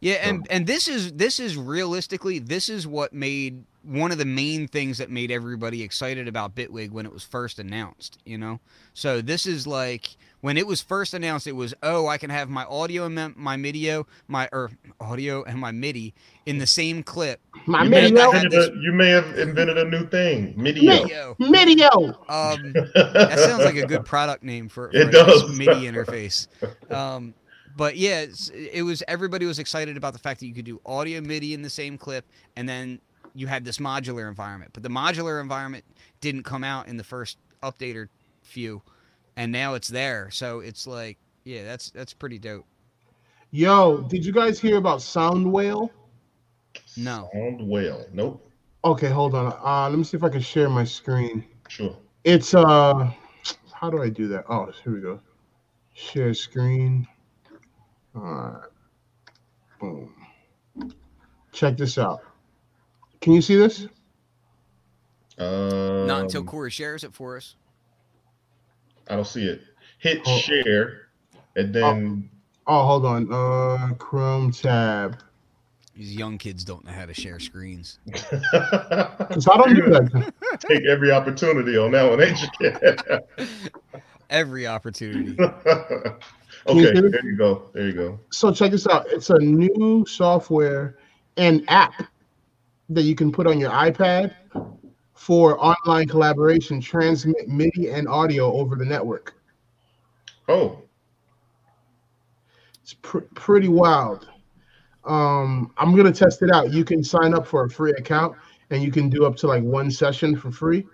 Yeah, and and this is this is realistically this is what made one of the main things that made everybody excited about Bitwig when it was first announced, you know? So this is like when it was first announced it was oh, I can have my audio and my- video, my or audio and my MIDI in the same clip. My you, may have invented a, you may have invented a new thing, MIDI. MIDI. Um that sounds like a good product name for, for It a does. MIDI interface. Um, but yeah, it was everybody was excited about the fact that you could do audio MIDI in the same clip, and then you had this modular environment. But the modular environment didn't come out in the first update or few, and now it's there. So it's like, yeah, that's that's pretty dope. Yo, did you guys hear about Sound Whale? No. Sound well. Nope. Okay, hold on. Uh, let me see if I can share my screen. Sure. It's uh, how do I do that? Oh, here we go. Share screen. All right. Boom. Check this out. Can you see this? Um, Not until Corey shares it for us. I don't see it. Hit Oh. share, and then Oh, hold on. Uh, Chrome tab. These young kids don't know how to share screens. Cause I don't do that. take every opportunity on that one, ain't you? Every opportunity. okay, see it? there you go. There you go. So check this out. It's a new software and app that you can put on your iPad for online collaboration, transmit MIDI and audio over the network. Oh, It's pr- pretty wild. Um, I'm gonna test it out. You can sign up for a free account and you can do up to like one session for free.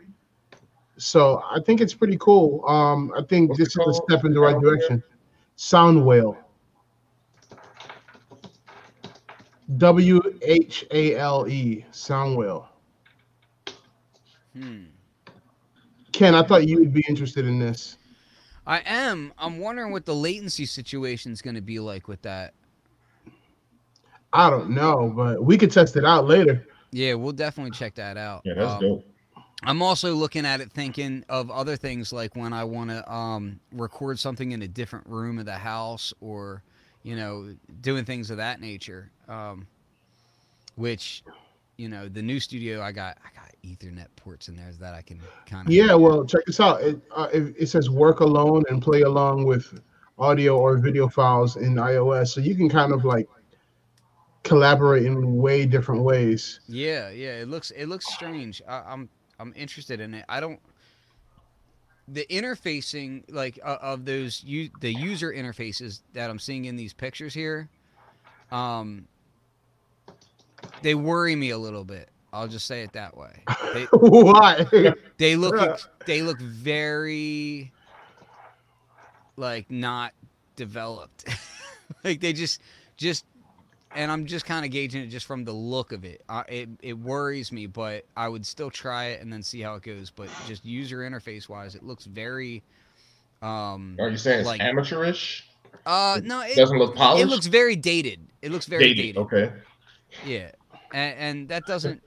So I think it's pretty cool. Um, I think What's this is a step in the right direction. Sound Whale. W H A L E. Sound Whale. Hmm. Ken, I thought you would be interested in this. I am. I'm wondering what the latency situation is going to be like with that. I don't know, but we could test it out later. Yeah, we'll definitely check that out. yeah, that's Um, dope. I'm also looking at it thinking of other things like when I want to um, record something in a different room of the house or, you know, doing things of that nature. Um, which, you know, the new studio I got, I got Ethernet ports in there that I can kind of. Yeah, well, check this out. It, uh, it, it says work alone and play along with audio or video files in iOS. So you can kind of like collaborate in way different ways. Yeah, yeah. It looks it looks strange. I, I'm I'm interested in it. I don't. The interfacing, like uh, of those, u- the user interfaces that I'm seeing in these pictures here, um, they worry me a little bit. I'll just say it that way. They, Why? they look Yeah. they look very like not developed like they just just and i'm just kind of gauging it just from the look of it uh, it, it worries me but i would still try it and then see how it goes but just user interface wise it looks very um Are you saying it's like- amateurish? uh no it, Doesn't look polished. it looks very dated it looks very Dated, dated Okay. Yeah, and, and that doesn't.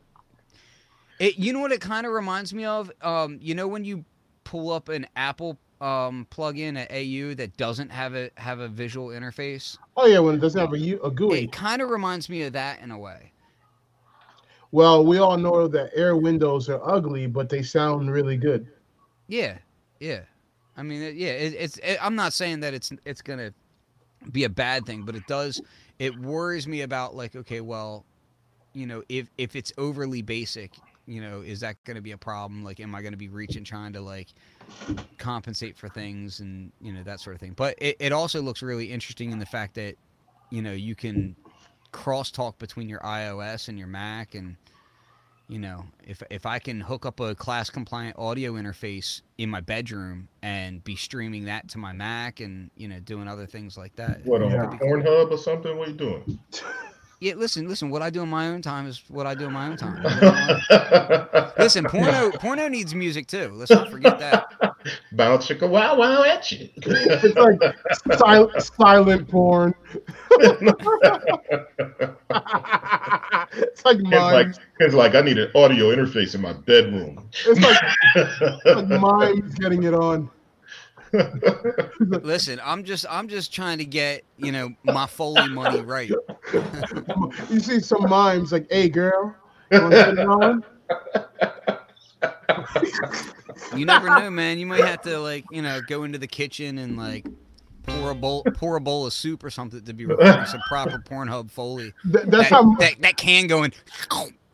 It you know what it kind of reminds me of. Um, you know when you pull up an Apple um plugin at AU that doesn't have a have a visual interface. oh yeah, when it doesn't have a, a GUI. It kind of reminds me of that in a way. Well, we all know that Airwindows are ugly, but they sound really good. Yeah, yeah. I mean, it, yeah. It, it's. It, I'm not saying that it's it's gonna be a bad thing, but it does. It worries me about like, okay, well, you know, if if it's overly basic, you know, is that going to be a problem? Like, am I going to be reaching trying to like compensate for things and you know that sort of thing? But it, it also looks really interesting in the fact that you know you can crosstalk between your iOS and your Mac and you know, if if I can hook up a class compliant audio interface in my bedroom and be streaming that to my Mac and you know doing other things like that. What on Yeah. Pornhub or something? What are you doing? Yeah, listen, listen. What I do in my own time is what I do in my own time. listen, porno porno needs music too. Let's not forget that. Bounce chicka wow wow at you. It's like sil- silent porn. it's like It's like, it's like I need an audio interface in my bedroom. It's like, like mimes getting it on. Listen, I'm just I'm just trying to get you know my Foley money right. You see some mimes like, "Hey, girl, you wanna get it on?" You never know, man. You might have to like you know go into the kitchen and like pour a bowl pour a bowl of soup or something to be recording some proper Pornhub Foley. Th- That, that's how that, that can go in.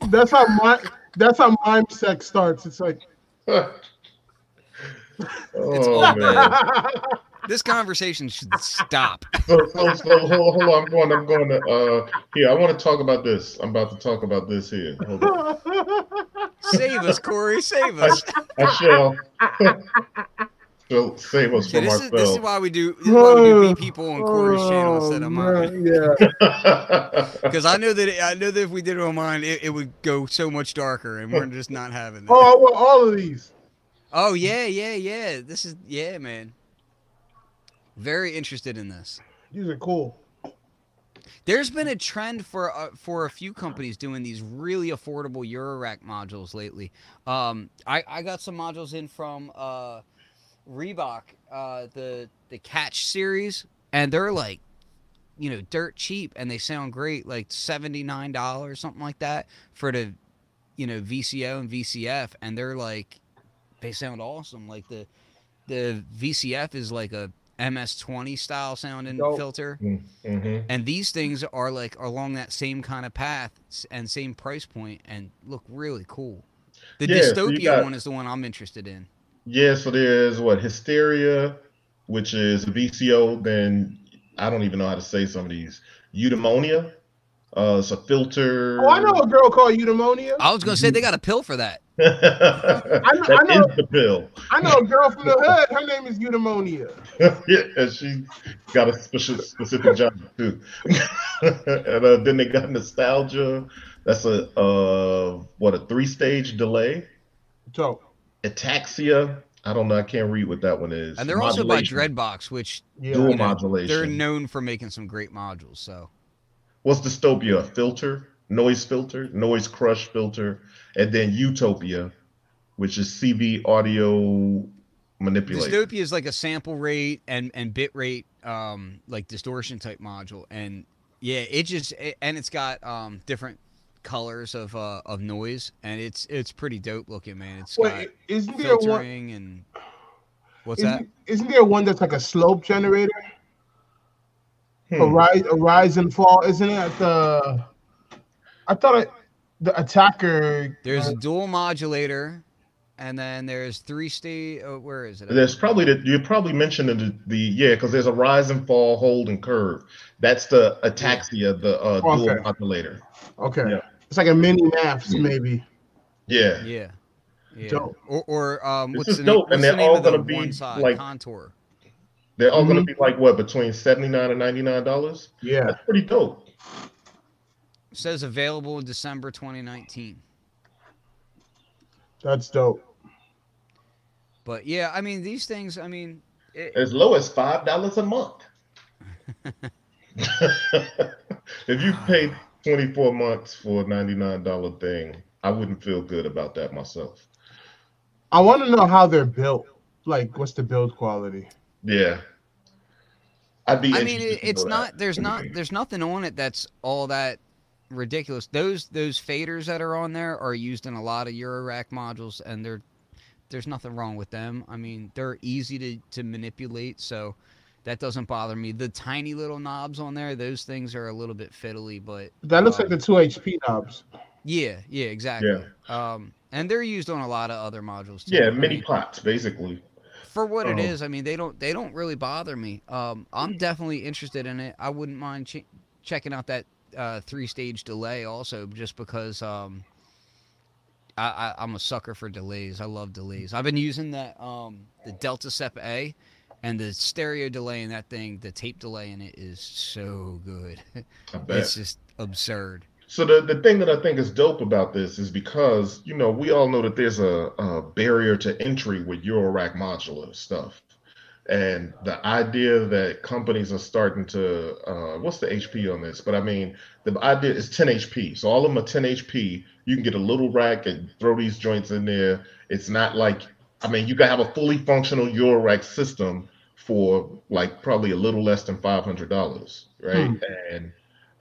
that's how my that's how mime sex starts. It's like oh all man. This conversation should stop. So, so, so hold, hold on, I'm going. I'm going to. Uh, here, I want to talk about this. I'm about to talk about this here. Hold on. Save us, Corey. Save us. I shall. shall save us See, from this is this is why we do this is why we do beat people on Corey's channel instead of Oh, mine. man, Yeah. Because I know that I know that if we did it on mine, it, it would go so much darker, and we're just not having that. Oh, I want all of these. Oh yeah, yeah, yeah. This is yeah, man. Very interested in this. These are cool. There's been a trend for uh, for a few companies doing these really affordable Eurorack modules lately. Um, I, I got some modules in from uh, Reebok, uh, the the Catch series, and they're like, you know, dirt cheap, and they sound great, like seventy nine dollars, something like that, for the, you know, VCO and VCF, and they're like, they sound awesome. Like the the VCF is like a MS20 style sounding Dope. filter. hmm And these things are like along that same kind of path and same price point and look really cool. The Yeah, so dystopia got- one is the one I'm interested in. Yeah. So there's what hysteria, which is a VCO. Then I don't even know how to say some of these. Eudaimonia. Uh, it's a filter. Oh, I know a girl called Eudaimonia. I was gonna say they got a pill for that. that I know- I know- is the pill. I know a girl from the hood. Her name is Eudaimonia. yeah, and she got a specific specific job too. and uh, then they got nostalgia. That's a uh, what a three stage delay. So Ataxia. I don't know. I can't read what that one is. And they're also by Dreadbox, which yeah, Dual you know, modulation. they're known for making some great modules. So What's dystopia? A filter, noise filter, noise crush filter, and then utopia, which is CV audio manipulation. dystopia is like a sample rate and and bit rate, um, like distortion type module. And yeah, it just it, and it's got um different colors of uh of noise, and it's it's pretty dope looking, man. It's got Wait, isn't there one? filtering and what's that? Isn't, isn't there one that's like a slope generator? A Hmm. rise, a rise and fall. Isn't it the? I thought it, the attacker. There's uh, a dual modulator, and then there's three state. Oh, where is it? There's probably the you probably mentioned the, the yeah because there's a rise and fall, hold and curve. That's the ataxia, the uh, dual modulator. okay. yeah. It's like a mini maths maybe. Yeah, Yeah. Yeah. Dope. Or, or um, This what's is the name? dope, and what's the they're name all of the gonna be, one side like- contour? They're all going Mhm. to be like what between seventy nine and ninety nine dollars. Yeah, That's pretty dope. says available in December 2019. that's dope. But yeah, I mean these things. I mean, it, As low as five dollars a month. if you paid twenty four months for a ninety nine dollar thing, I wouldn't feel good about that myself. I want to know how they're built. Like, what's the build quality? Yeah. I'd be I mean, it, it's not. that. There's not. There's nothing on it that's all that ridiculous. Those those faders that are on there are used in a lot of Eurorack modules, and they're there's nothing wrong with them. I mean, they're easy to to manipulate, so that doesn't bother me. The tiny little knobs on there, those things are a little bit fiddly, but That looks uh, like the two HP knobs. Yeah, yeah, exactly. Yeah. Um, and they're used on a lot of other modules too. Yeah, I mini mean, pots basically. For what it Um, I mean, they don't they don't really bother me. Um, I'm definitely interested in it. I wouldn't mind ch- checking out that uh, three stage delay also, just because um, I, I I'm a sucker for delays. I love delays. I've been using that um the Delta Sep A, and the stereo delay in that thing, the tape delay in it is so good. It's just absurd. So the, the thing that I think is dope about this is because you know we all know that there's a, a barrier to entry with Eurorack modular stuff, and the idea that companies are starting to uh, what's the HP on this? But I mean the idea is 10 HP, so all of them are 10 HP. You can get a little rack and throw these joints in there. It's not like I mean you can have a fully functional Eurorack system for like probably a little less than five hundred dollars, right? And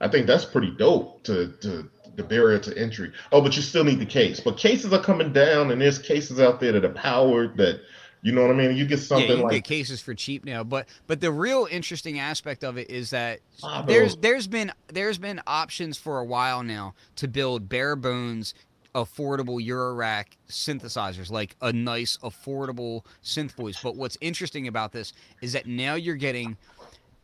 I think that's pretty dope to, to the barrier to entry. Oh, but you still need the case. But cases are coming down, and there's cases out there that are powered that you know what I mean. You get yeah, something you can like get cases for cheap now, but but the real interesting aspect of it is that ah, Wow. there's there's been there's been options for a while now to build bare bones affordable Eurorack synthesizers, like a nice affordable synth voice. But what's interesting about this is that now you're getting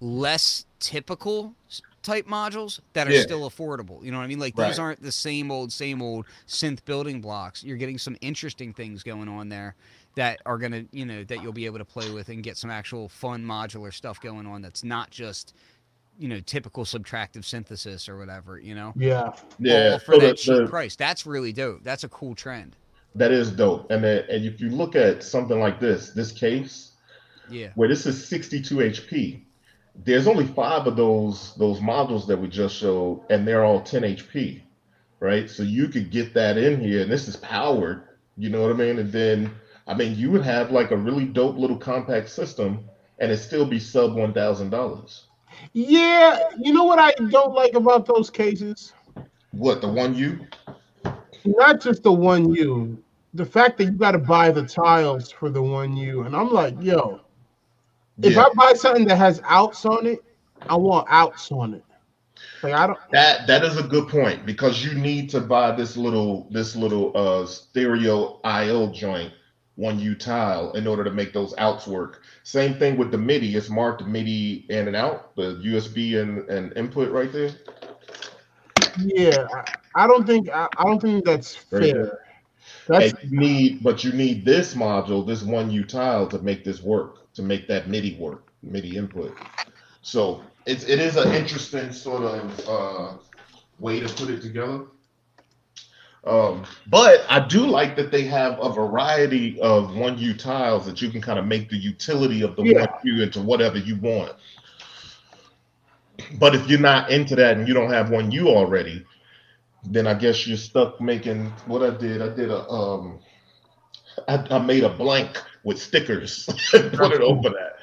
less typical type modules that are Yeah. still affordable. You know what I mean? Like Right. these aren't the same old same old synth building blocks. You're getting some interesting things going on there that are going to, you know, that you'll be able to play with and get some actual fun modular stuff going on that's not just you know typical subtractive synthesis or whatever, you know. Yeah. yeah. All for so that the- cheap the- price. That's really dope. That's a cool trend. that is dope. And then, and if you look at something like this, this case Yeah. where this is 62 HP, there's only five of those those modules that we just showed, and they're all 10 HP, right? So you could get that in here, and this is powered. You know what I mean? And then, I mean, you would have like a really dope little compact system, and it still be sub one thousand dollars. Yeah. You know what I don't like about those cases? What the one you? Not just the one U. The fact that you got to buy the tiles for the one U, and I'm like, yo, if Yeah. I buy something that has outs on it, I want outs on it. Like I don't. That that is a good point because you need to buy this little this little uh stereo IL joint one U tile in order to make those outs work. Same thing with the MIDI. It's marked MIDI in and out, the USB and, and input right there. Yeah, I, I don't think I, I don't think that's Very fair. That's And you need but you need this module, this one U tile to make this work, to make that MIDI work, MIDI input. So it's it is an interesting sort of uh way to put it together. Um, but I do like that they have a variety of one U tiles that you can kind of make the utility of the Yeah. one U into whatever you want. But if you're not into that and you don't have one U already, then I guess you're stuck making what I did. I did a um, I, I made a blank with stickers and put it over that.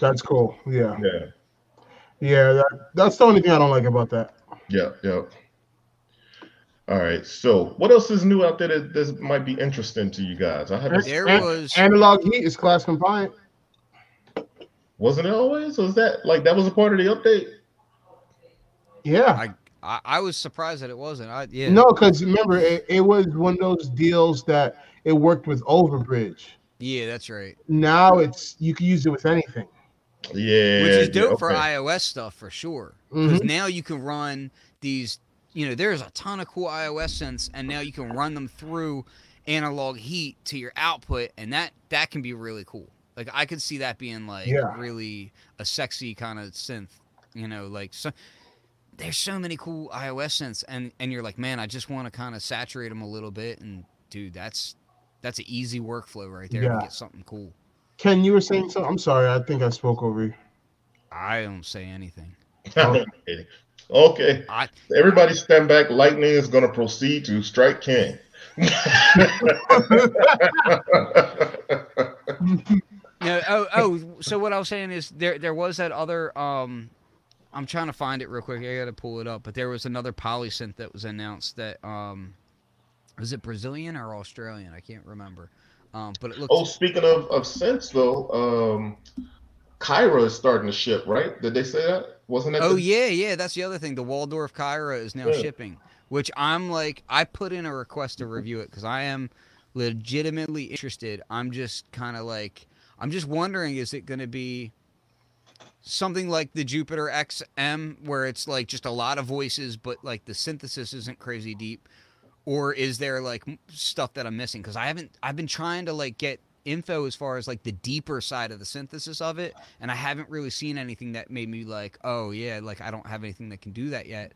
that's cool. Yeah, Yeah, yeah. That, that's the only thing I don't like about that. yeah, yeah. All right. So, what else is new out there that this might be interesting to you guys? I haven't. There An- was Analog heat is class compliant. Wasn't it always? Was that like that was a part of the update? Yeah. I, I I was surprised that it wasn't. I yeah. No, because remember, it, it was one of those deals that it worked with Overbridge. Yeah, that's right. Now it's you can use it with anything. Yeah. Which is yeah, dope for iOS stuff for sure. Because Mhm. now you can run these. You know, there's a ton of cool iOS synths, and now you can run them through analog heat to your output, and that that can be really cool. Like I could see that being like Yeah. really a sexy kind of synth. You know, like so. There's so many cool iOS synths, and and you're like, man, I just want to kind of saturate them a little bit, and dude, that's that's an easy workflow right there Yeah. to get something cool. Ken, you were saying something. I'm sorry. I think I spoke over you. I don't say anything. okay. I Everybody stand back. Lightning is going to proceed to strike King. No, oh, oh. So what I was saying is there, there was that other. Um, I'm trying to find it real quick. I got to pull it up. But there was another polysynth that was announced. That um, was it Brazilian or Australian? I can't remember. Um, but it looks. oh, speaking of, of sense, though, um, Kyra is starting to ship, right? Did they say that? Wasn't that? Oh the- yeah, yeah. That's the other thing. The Waldorf Kyra is now Yeah. shipping, which I'm like. I put in a request to review it because I am legitimately interested. I'm just kind of like I'm just wondering is it going to be something like the Jupiter XM where it's like just a lot of voices but like the synthesis isn't crazy deep or is there like stuff that I'm missing cuz I haven't I've been trying to like get info as far as like the deeper side of the synthesis of it and I haven't really seen anything that made me like oh yeah like I don't have anything that can do that yet.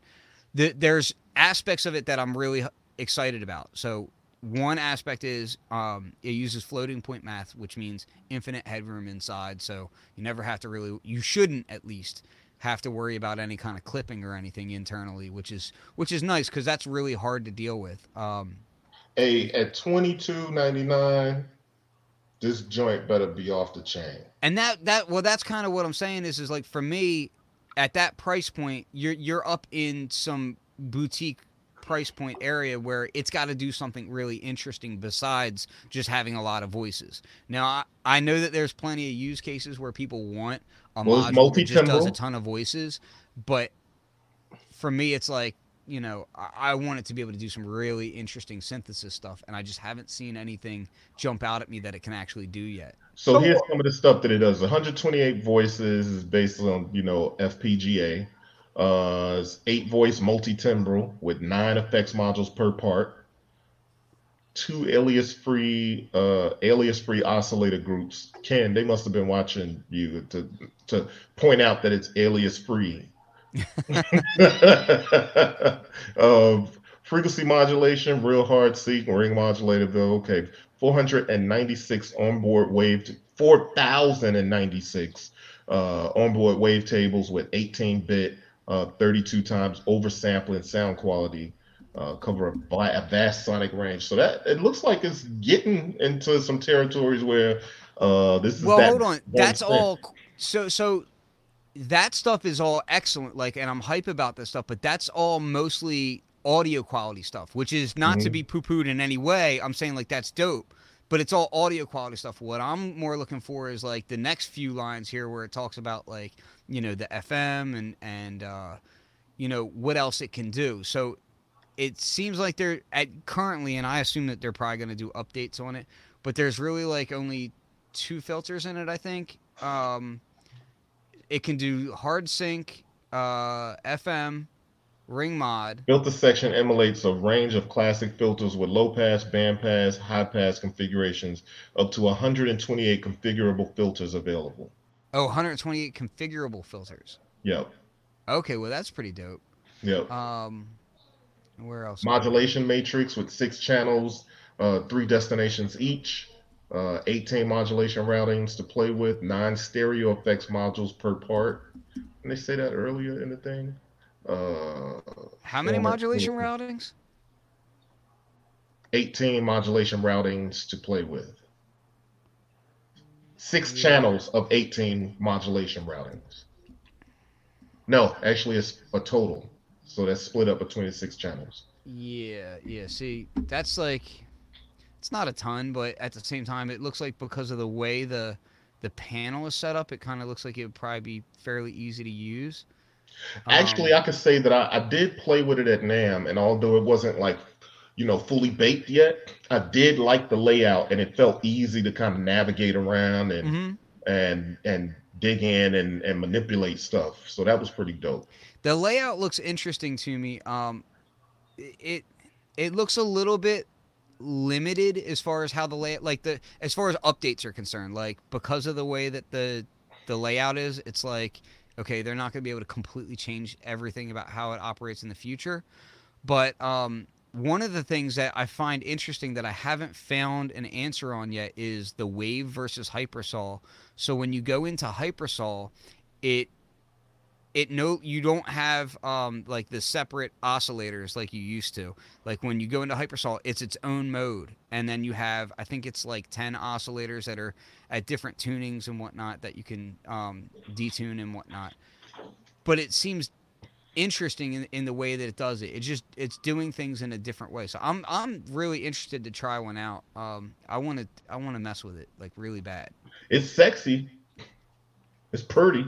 The, there's aspects of it that I'm really excited about. So one aspect is um, it uses floating point math, which means infinite headroom inside. So you never have to really, you shouldn't at least have to worry about any kind of clipping or anything internally, which is which is nice because that's really hard to deal with. Um, A at twenty two ninety nine, this joint better be off the chain. and that that well, that's kind of what I'm saying is is like for me, at that price point, you're you're up in some boutique price point area where it's got to do something really interesting besides just having a lot of voices. Now, I, I know that there's plenty of use cases where people want a Well, module that just does a ton of voices, but for me, it's like you know I, I want it to be able to do some really interesting synthesis stuff, and I just haven't seen anything jump out at me that it can actually do yet. So So- here's some of the stuff that it does. 128 voices is based on you know FPGA. Uh, it's eight voice multi timbral with nine effects modules per part. Two alias free uh, alias free oscillator groups. Ken, they must have been watching you to to point out that it's alias free. um, frequency modulation, real hard sync, ring modulator though. Okay, 496 onboard wave, 4,096 uh, onboard wave tables with 18-bit, uh, 32 times oversampling sound quality, uh, cover a, a vast sonic range. So that it looks like it's getting into some territories where uh, this is Well, hold on. That's thing. all. So so that stuff is all excellent. Like, and I'm hype about this stuff, but that's all mostly audio quality stuff, which is not to Mhm. be poo pooed in any way. I'm saying like that's dope, but it's all audio quality stuff. What I'm more looking for is like the next few lines here where it talks about like you know the FM and and uh, you know what else it can do. So it seems like they're at currently, and I assume that they're probably going to do updates on it. But there's really like only two filters in it, I think. Um, it can do hard sync, uh, FM, ring mod. Filter section emulates a range of classic filters with low pass, band pass, high pass configurations, up to 128 configurable filters available. Oh, 128 configurable filters. Yep, Okay, well that's pretty dope. yep. Um, where else? Modulation matrix with six channels, uh, three destinations each, uh, 18 modulation routings to play with, nine stereo effects modules per part. Didn't they say that earlier in the thing? Uh, How many modulation routings? 18 modulation routings to play with. Six Yeah. channels of 18 modulation routings. No, actually, it's a total. So that's split up between the six channels. Yeah, yeah. See, that's like it's not a ton, but at the same time, it looks like because of the way the the panel is set up, it kind of looks like it would probably be fairly easy to use. Actually, Um, I could say that I, I did play with it at NAMM, and although it wasn't like, you know, fully baked yet, I did like the layout, and it felt easy to kind of navigate around and mhm. and and dig in and and manipulate stuff. So that was pretty dope. The layout looks interesting to me. Um, it- it looks a little bit limited as far as how the layout, like the as far as updates are concerned. Like because of the way that the the layout is, it's like okay, they're not going to be able to completely change everything about how it operates in the future. But um, one of the things that I find interesting that I haven't found an answer on yet is the wave versus hypersaw. So when you go into hypersaw, it it no you don't have um like the separate oscillators like you used to. Like when you go into hypersaw it's its own mode. And then you have i think it's like 10 oscillators that are at different tunings and whatnot that you can um detune and whatnot. But it seems interesting in, in the way that it does it. It's just it's doing things in a different way. So i'm i'm really interested to try one out. Um i want to i want to mess with it like really bad. It's sexy. It's pretty.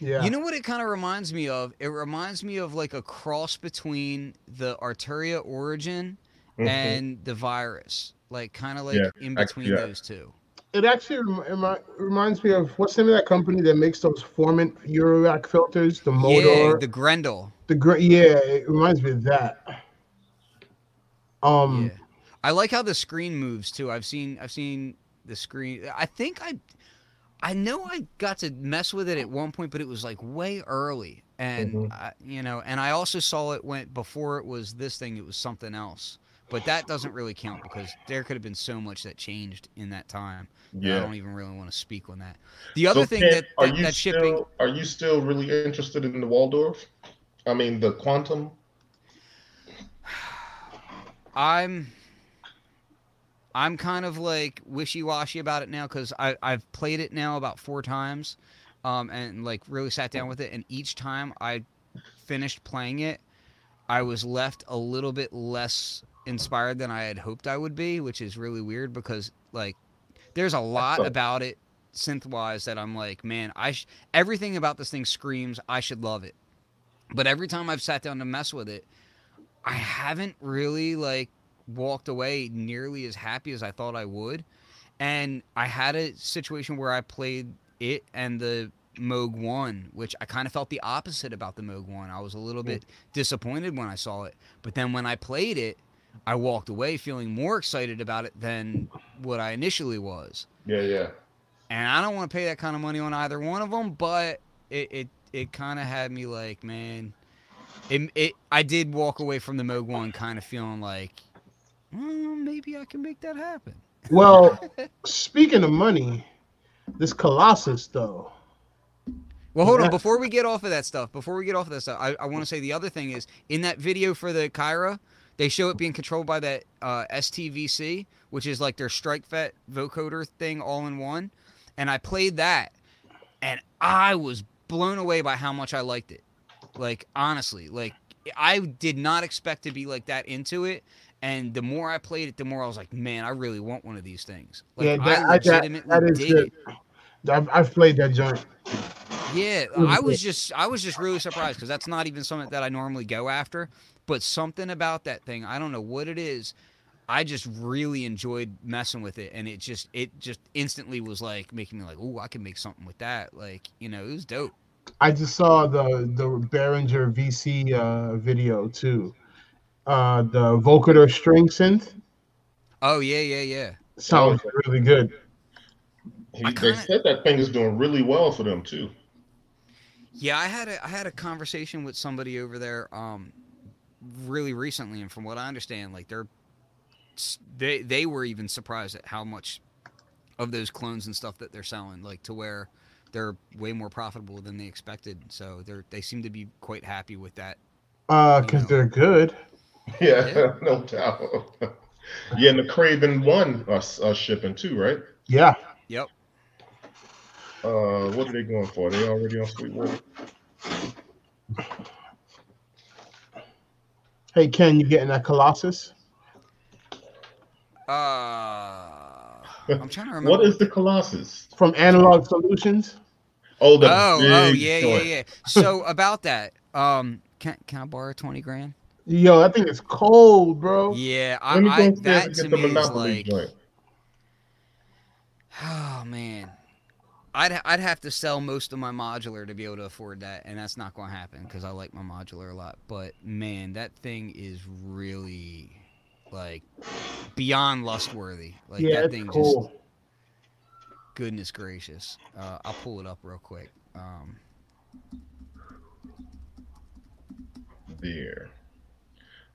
Yeah. You know what it kind of reminds me of? It reminds me of like a cross between the Arturia Origin Mhm. and the virus, like kind of like Yeah, in actually, between yeah. those two. It actually remi- remi- reminds me of what's the name of that company that makes those Formant Eurorack filters, the Yeah, motor, the Grendel. the gr- yeah, it reminds me of that. Um, yeah, I like how the screen moves too. I've seen I've seen the screen. I think I I know I got to mess with it at one point, but it was like way early, and Mhm. I, you know, and I also saw it went before it was this thing. It was something else, but that doesn't really count because there could have been so much that changed in that time. that I don't even really want to speak on that. The other So, thing Ken, that, are you that still shipping. are you still really interested in the Waldorf? I mean the Quantum. I'm I'm kind of like wishy-washy about it now because I I've played it now about four times, um, and like really sat down with it, and each time I finished playing it, I was left a little bit less inspired than I had hoped I would be, which is really weird because like there's a lot about it synth-wise that I'm like, man, I sh- everything about this thing screams I should love it, but every time I've sat down to mess with it. I haven't really like walked away nearly as happy as I thought I would. And I had a situation where I played it and the Moog 1, which I kind of felt the opposite about the Moog 1. I was a little hmm. bit disappointed when I saw it. But then when I played it, I walked away feeling more excited about it than what I initially was. Yeah, yeah. And I don't want to pay that kind of money on either one of them, but it it, it kind of had me like, man, it, it I did walk away from the Moog one kind of feeling like, well, maybe I can make that happen. well, speaking of money, this Colossus though. Well, hold on. Before we get off of that stuff, before we get off of that stuff, I, I want to say the other thing is in that video for the Kyra, they show it being controlled by that uh, STVC, which is like their strike StrikeFet vocoder thing all in one. And I played that, and I was blown away by how much I liked it. Like honestly, like I did not expect to be like that into it. And the more I played it, the more I was like, man, I really want one of these things. Like yeah, I that, I, that, that is dig good. it. I've, I've played that joint. Yeah, I was just I was just really surprised because that's not even something that I normally go after. But something about that thing, I don't know what it is. I just really enjoyed messing with it, and it just it just instantly was like making me like, oh, I can make something with that. Like you know, it was dope. I just saw the the Behringer VC uh, video too. Uh, the vocoder string synth Oh yeah, yeah, yeah. sounds really good. He, they kinda- said that thing is doing really well for them too. Yeah, I had a I had a conversation with somebody over there um really recently and from what I understand like they're they they were even surprised at how much of those clones and stuff that they're selling like to where they're way more profitable than they expected. So they're they seem to be quite happy with that. Uh, cause they're good. Yeah, Yeah. no doubt. yeah, and the Craven one are, are shipping too, right? Yeah. Yep. Uh, what are they going for? They already on Sweetwater? Hey Ken, you getting that Colossus? Uh I'm trying to remember What is the Colossus? From Analog Solutions. Oh, the Oh, oh big yeah, yeah, yeah. So about that, um can can I borrow 20 grand? Yo, I think it's cold, bro. Yeah, I, I that to me is like. Joint. Oh man, I'd I'd have to sell most of my modular to be able to afford that, and that's not going to happen because I like my modular a lot. But man, that thing is really like beyond lust worthy. Like yeah, that thing just goodness gracious. Uh, I'll pull it up real quick. Um, There.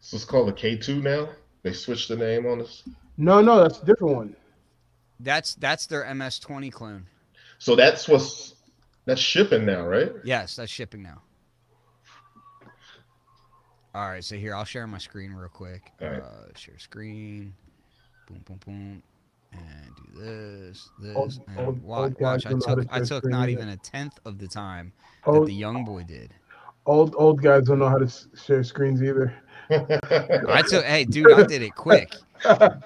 So it's called the K2 now. They switched the name on us. No, no, that's a different one. that's that's their MS20 clone. So that's what's that's shipping now, right? Yes, that's shipping now. All right, so here I'll share my screen real quick. All right. Uh, share screen. Boom, boom, boom, and do this, this, Old- and old- watch. old watch I don't know how took to I took not even a tenth of the time that the young boy did. old old guys don't know how to share screens either. I took. Hey, dude, I did it quick.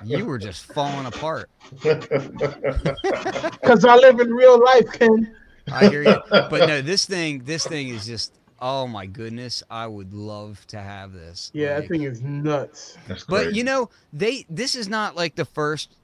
You were just falling apart. Cause I live in real life, Ken. I hear you. But no, this thing, this thing is just Oh my goodness, I would love to have this. Yeah, Like, that thing is nuts. But you know, they this is not like the first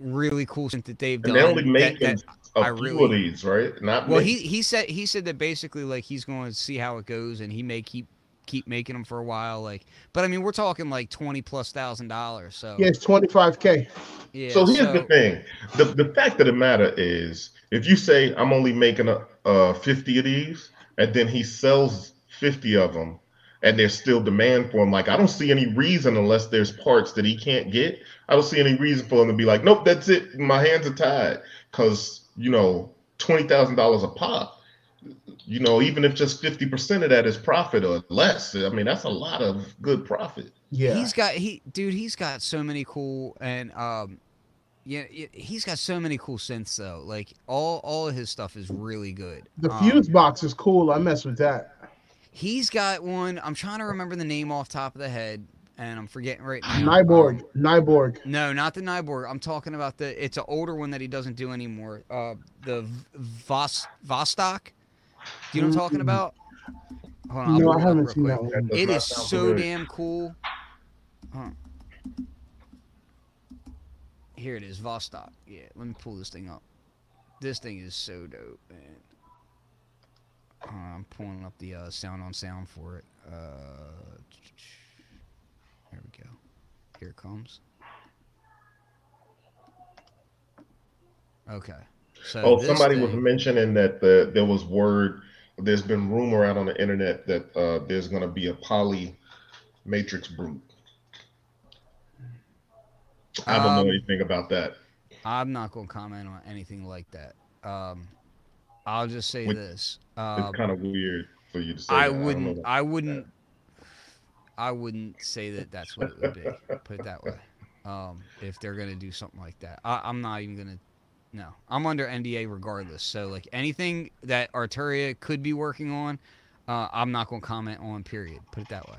really cool synth that they've and done. they only that- make that- a I few really- of these, right? Not well, many. he he said he said that basically like he's going to see how it goes, and he may keep keep making them for a while. Like, but I mean, we're talking like twenty plus thousand dollars. So Yeah, it's 25k. yeah. so here's so- the thing: the the fact of the matter is, if you say I'm only making a, uh 50 of these, and then he sells 50 of them, and there's still demand for them, like I don't see any reason unless there's parts that he can't get. I don't see any reason for him to be like, nope, that's it. My hands are tied, because you know, twenty thousand dollars a pop. You know, even if just 50% of that is profit or less, I mean, that's a lot of good profit. Yeah. He's got he dude. He's got so many cool and um, yeah, he's got so many cool synths though. Like all all of his stuff is really good. the Um, fuse box is cool. I mess with that. He's got one. I'm trying to remember the name off top of the head, and I'm forgetting right now. Nyborg. Um, Nyborg. no, not the Nyborg. I'm talking about the. It's an older one that he doesn't do anymore. Uh, the V- Vos Vostok. Do you know what I'm talking Mm. about? Hold on, No, I haven't seen quick. that one. It is so damn cool. Huh. Here it is, Vostok. Yeah, let me pull this thing up. This thing is so dope, man. Uh, I'm pulling up the uh, sound on sound for it. Uh, there we go. Here it comes. Okay. So Oh, somebody was mentioning that the, there was word, there's been rumor out on the internet that uh, there's going to be a poly matrix brute. I don't Um, know anything about that. I'm not going to comment on anything like that. Um, I'll just say Which- this. It's Um, kind of weird for you to say. I that. wouldn't. that. I wouldn't. I wouldn't say that that's what it would be. Put it that way. Um, if they're gonna do something like that, I, I'm not even gonna. No, I'm under NDA regardless. So like anything that Arturia could be working on, uh, I'm not gonna comment on. Period. Put it that way.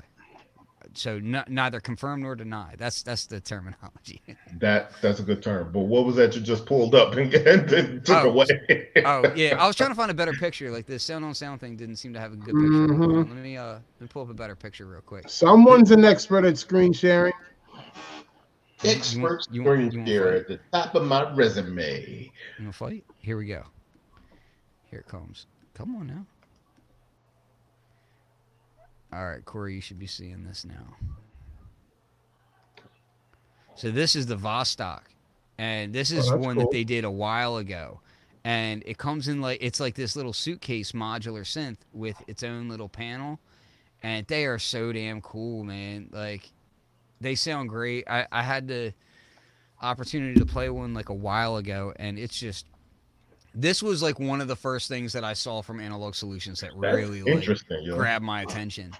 So n- neither confirm nor deny. That's that's the terminology. That that's a good term. But what was that you just pulled up and, and took Oh, away? oh yeah, I was trying to find a better picture. Like the sound on sound thing didn't seem to have a good picture. Hold on, Mhm. Let me uh let me pull up a better picture real quick. Someone's an expert at screen sharing. Expert you want- you want here fight? at the top of my resume. You want to fight? Here we go. Here it comes. Come on now. All right, Corey, you should be seeing this now. So this is the Vostok, and this oh, is Oh, one cool. that they did a while ago, and it comes in like it's like this little suitcase modular synth with its own little panel, and they are so damn cool, man. Like they sound great. I I had the opportunity to play one like a while ago, and it's just this was like one of the first things that I saw from Analog Solutions that That's really like interesting. grabbed my attention.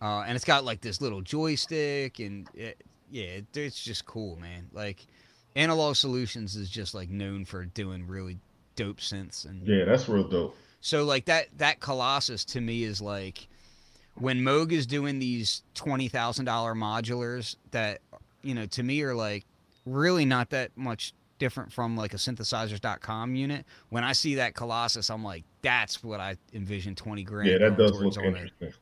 Uh, and it's got like this little joystick, and it, yeah, it, it's just cool, man. Like Analog Solutions is just like known for doing really dope synths, and Yeah, that's real dope. so like that that Colossus to me is like when Moog is doing these twenty thousand dollar modulars that you know to me are like really not that much different from like a synthesizers.com unit. When I see that Colossus, I'm like, that's what I envision twenty grand. Yeah, that does look interesting.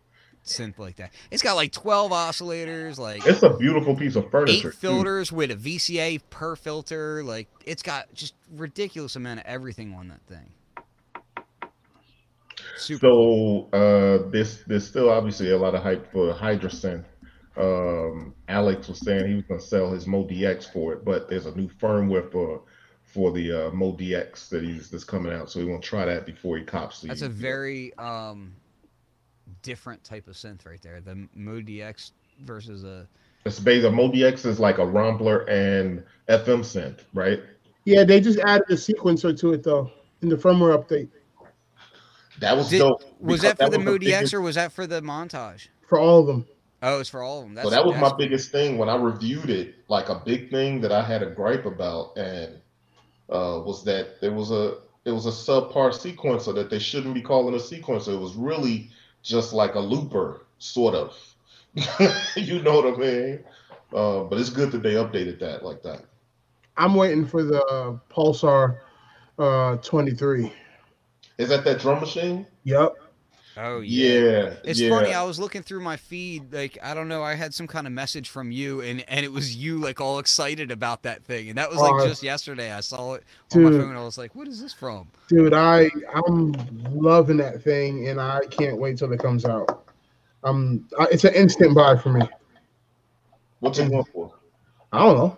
synth like that. It's got like twelve oscillators, like It's a beautiful piece of eight furniture. too. filters with a VCA per filter. Like it's got just ridiculous amount of everything on that thing. Super. So uh, there's there's still obviously a lot of hype for Hydrasynth. Um, Alex was saying he was going to sell his MODX for it, but there's a new firmware for for the uh, MODX that he's that's coming out, so he won't try that before he cops the. That's a very um, different type of synth right there. The MODX versus a It's basically MODX is like a Rompler and FM synth, right? Yeah, they just added a sequencer to it though in the firmware update That was Did- dope. was because that for the was Mo biggest- DX or was that for the montage? for all of them. Oh, it's for all of them. That's, so that was my biggest thing when I reviewed it. Like a big thing that I had a gripe about, and uh, was that there was a it was a subpar sequencer that they shouldn't be calling a sequencer. It was really just like a looper, sort of. you know what I mean? Uh, but it's good that they updated that like that. I'm waiting for the uh, Pulsar uh, 23. Is that that drum machine? Yep. Oh yeah. Yeah, It's yeah. funny. I was looking through my feed, like I don't know. I had some kind of message from you, and and it was you like all excited about that thing, and that was like Oh. just yesterday. I saw it on my Dude. phone. and I was like, "What is this from?" Dude, I I'm loving that thing, and I can't wait till it comes out. Um, I- it's an instant buy for me. What's it going for? I don't know,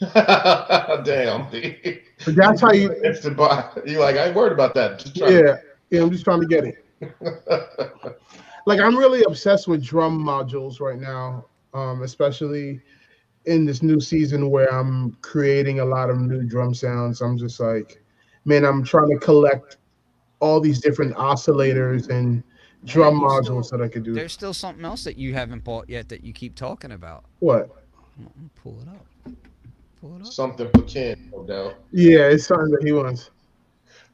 Damn. but that's how you. Instant buy. You like? I ain't worried about that. Just trying Yeah, yeah. I'm just trying to get it. Like I'm really obsessed with drum modules right now, um, especially in this new season where I'm creating a lot of new drum sounds. I'm just like, man, I'm trying to collect all these different oscillators and drum you modules still- that I could do. There's still something else that you haven't bought yet that you keep talking about. What? I'm pull it up. Pull up. Something for Ken, no doubt. Yeah, it's something that he wants.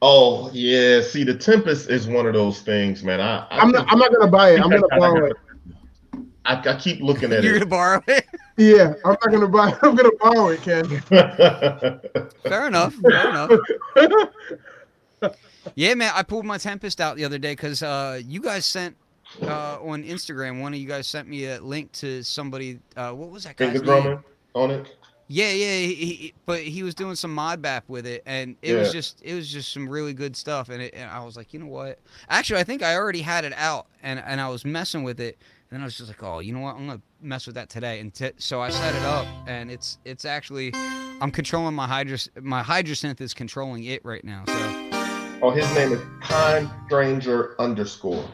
Oh yeah. See, the Tempest is one of those things, man. I I, I'm not. I'm not gonna buy it. I'm gonna I- I- borrow it. I, I keep looking at it. You're gonna borrow it. Yeah, I'm not gonna buy. It. I'm gonna borrow it, Ken. Fair enough. Fair enough. Yeah, man. I pulled my Tempest out the other day because uh, you guys sent uh, on Instagram. One of you guys sent me a link to somebody. Uh, what was that guy's Finger name? drumming on it. Yeah, yeah. He, he, but he was doing some mod bap with it, and it was just it was just some really good stuff. And, it, and I was like, you know what? Actually, I think I already had it out, and and I was messing with it. And then I was just like, oh, you know what? I'm gonna mess with that today. And t- so I set it up, and it's it's actually I'm controlling my hydro my Hydrasynth is controlling it right now. So Oh, his name is Kind Stranger underscore,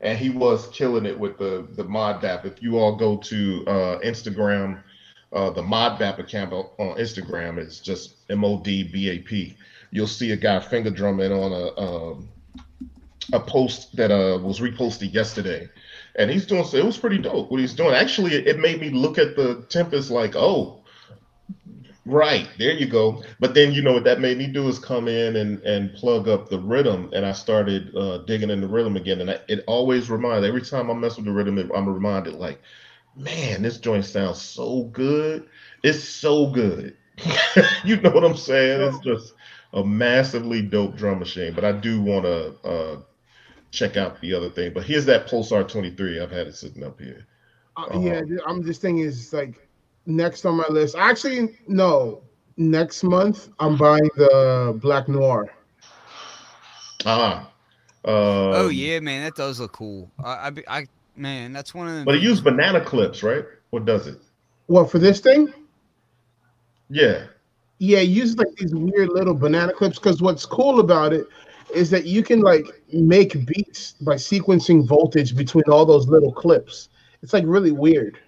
and he was killing it with the the mod bap. If you all go to uh, Instagram, uh, the mod bap account on Instagram is just M O D B A P. You'll see a guy finger drumming on a um, a post that uh, was reposted yesterday, and he's doing. It was pretty dope what he's doing. Actually, it made me look at the Tempest like, oh. Right there, you go. But then you know what that made me do is come in and and plug up the Rytm, and I started uh, digging in the Rytm again, and I, it always reminds. Every time I mess with the Rytm, I'm reminded like, man, this joint sounds so good. It's so good. you know what I'm saying? It's just a massively dope drum machine. But I do want to uh, check out the other thing. But here's that Pulsar 23. I've had it sitting up here. Uh, Uh-huh. Yeah, I'm just thinking is like next on my list. Actually, no. Next month, I'm buying the Black Noir. Ah. Uh, oh yeah, man, that does look cool. I I, I man, that's one of the. But it used banana clips, right? What does it? Well, for this thing? Yeah. Yeah, it uses like these weird little banana clips. Because what's cool about it is that you can like make beats by sequencing voltage between all those little clips. It's like really weird.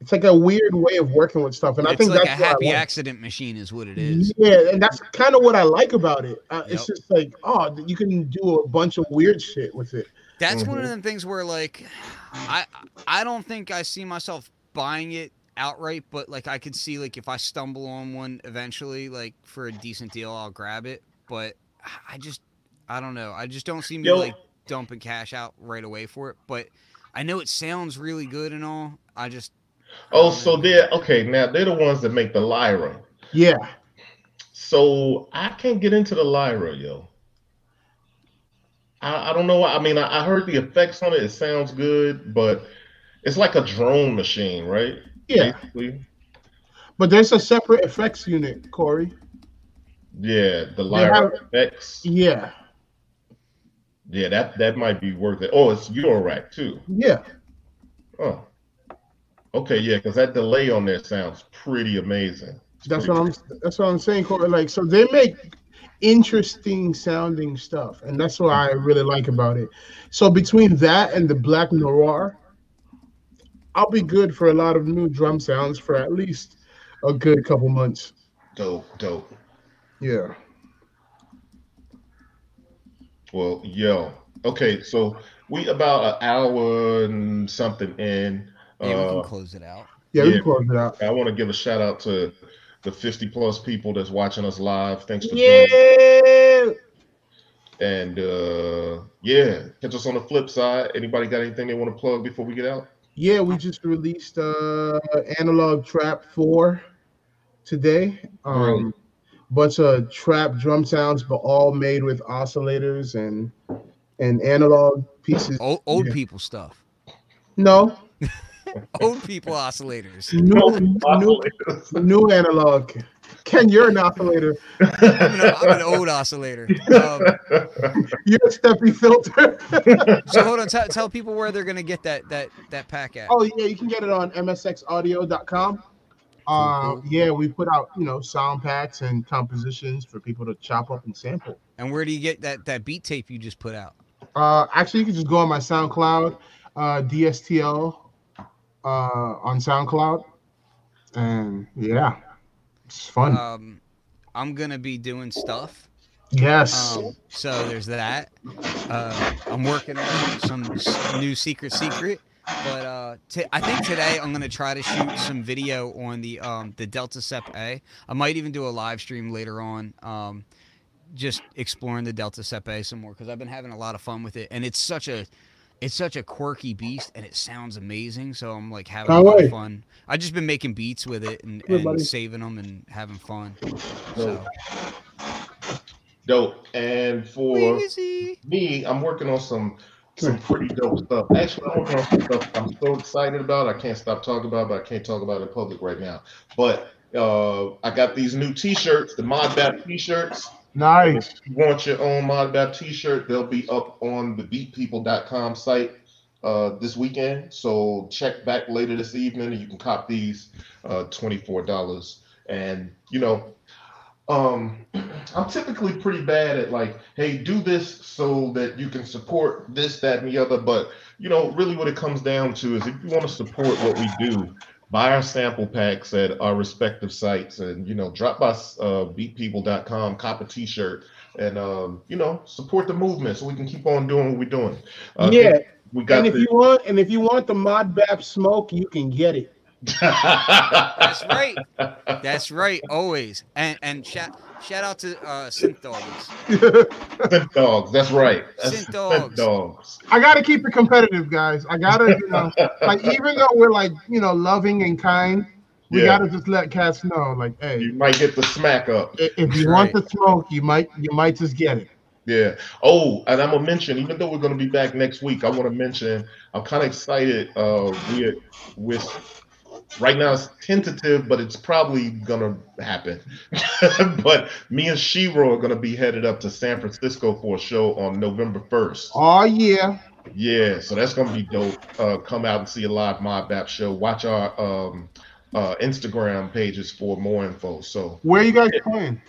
It's like a weird way of working with stuff, and I think like a that's what I happy accident machine, is what it is. Yeah, and that's kind of what I like about it. Uh, It's just like, oh, you can do a bunch of weird shit with it. That's one of mm-hmm. the things where like I I don't think I see myself buying it outright, but like I could see like if I stumble on one eventually, like for a decent deal, I'll grab it. But I just I don't know. I just don't see me Yo. like dumping cash out right away for it. But I know it sounds really good and all. I just Oh, so they're okay. Now they're the ones that make the Lyra. Yeah, So I can't get into the Lyra, yo. I, I don't know. I mean, I, I heard the effects on it. It sounds good, but it's like a drone machine, right? yeah. Basically. But there's a separate effects unit, Corey. Yeah, the Lyra have- effects. Yeah, Yeah, that that might be worth it. Oh, it's Eurorack too. yeah. Oh, okay, yeah, because that delay on there sounds pretty amazing. It's That's pretty what I'm. That's what I'm saying, Corey. Like, so they make interesting sounding stuff, and that's what I really like about it. So between that and the Black Noir, I'll be good for a lot of new drum sounds for at least a good couple months. dope, dope. Yeah. Well, yo, okay, so we about an hour and something in. yeah, we Uh, can close it out. Yeah, we can close it out. I want to give a shout out to the 50 plus people that's watching us live. Thanks for joining. Yeah. And uh, yeah, catch us on the flip side. Anybody got anything they want to plug before we get out? Yeah, we just released uh Analog Trap 4 today. Um Really? bunch of trap drum sounds, but all made with oscillators and and analog pieces. Old, old Yeah. people stuff. No, Old people oscillators. new, new, new analog. Ken, you're an oscillator. I'm an, I'm an old oscillator. Um, You're a Steffi filter. so hold on. Tell tell people where they're gonna get that that that pack at. oh yeah, you can get it on msxaudio.com. Uh, cool. yeah, we put out you know sound packs and compositions for people to chop up and sample. And where do you get that that beat tape you just put out? Uh, actually, you can just go on my SoundCloud, uh, DSTL, uh, on SoundCloud, and yeah, it's fun. Um, I'm gonna be doing stuff. yes. Um, so there's that. Uh, I'm working on some new secret secret, but uh, t- I think today I'm gonna try to shoot some video on the um, the Delta Sep A. I might even do a live stream later on, um, just exploring the Delta Sep A some more because I've been having a lot of fun with it, and it's such a it's such a quirky beast, and it sounds amazing. So I'm like having a lot of fun. I just been making beats with it and, and saving them and having fun. So. Dope. And for Easy. me, I'm working on some some pretty dope stuff. Actually, I'm working on some stuff I'm so excited about. I can't stop talking about, it, but I can't talk about it in public right now. But uh, I got these new T-shirts, the Mod Bap T-shirts. Nice. If you want your own Mod Bap T-shirt, they'll be up on the BeatPeople.com site uh, this weekend. So check back later this evening, and you can cop these uh, twenty-four dollars. And you know, um, I'm typically pretty bad at like, hey, do this so that you can support this, that, and the other. But you know, really, what it comes down to is if you want to support what we do, buy our sample packs at our respective sites, and you know, drop by uh, beatpeople.com, cop a T-shirt, and um, you know, support the movement so we can keep on doing what we're doing. Uh, yeah, we got and if the- you want, and if you want the Mod Bap smoke, you can get it. That's right. That's right. Always. And and shout shout out to uh, Synth Dogs. Scent dogs. That's right. That's Scent scent dogs. dogs. I gotta keep it competitive, guys. I gotta, you know, like even though we're like, you know, loving and kind, we Yeah. gotta just let cats know, like, hey, You might get the smack up. if you want the smoke, you might, you might just get it. Yeah. Oh, and I'm gonna mention, even though we're gonna be back next week, I want to mention I'm kind of excited. Uh, with with right now it's tentative, but it's probably gonna happen. but me and Shiro are gonna be headed up to San Francisco for a show on November 1st. Oh yeah, Yeah, so that's gonna be dope. Uh, come out and see a live Mod Bap show. Watch our um, uh, Instagram pages for more info. So where are you guys playing?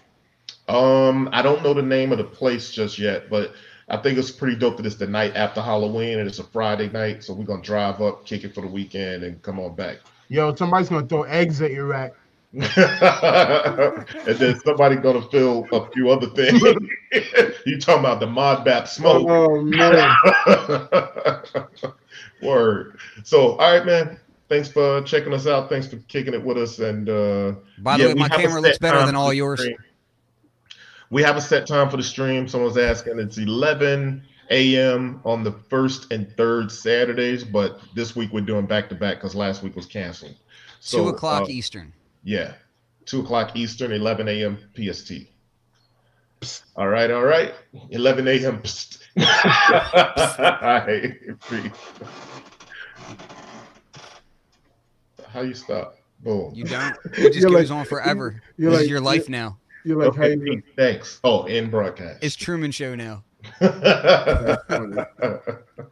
um, I don't know the name of the place just yet, but I think it's pretty dope that it's the night after Halloween and it's a Friday night. So we're gonna drive up, kick it for the weekend, and come on back. Yo, somebody's gonna throw eggs at your rack. and then somebody gonna fill a few other things. you talking about the Mod Bap smoke? Oh man, Word. So, all right, man. Thanks for checking us out. Thanks for kicking it with us. And uh, By the yeah, way, my camera looks better than all yours. stream. We have a set time for the stream. Someone's asking. It's 11 a.m. on the first and third Saturdays, but this week we're doing back to back because last week was canceled. So, Two o'clock uh, Eastern. yeah, two o'clock Eastern, 11 a.m. PST. All right, all right. 11 a.m. Psst. All right. How you stop? Boom. You don't. It just goes like- on forever. you're this is like- your life now. you're like, Okay, hey, Pete, thanks. Oh, in broadcast. It's Truman Show now. Doing?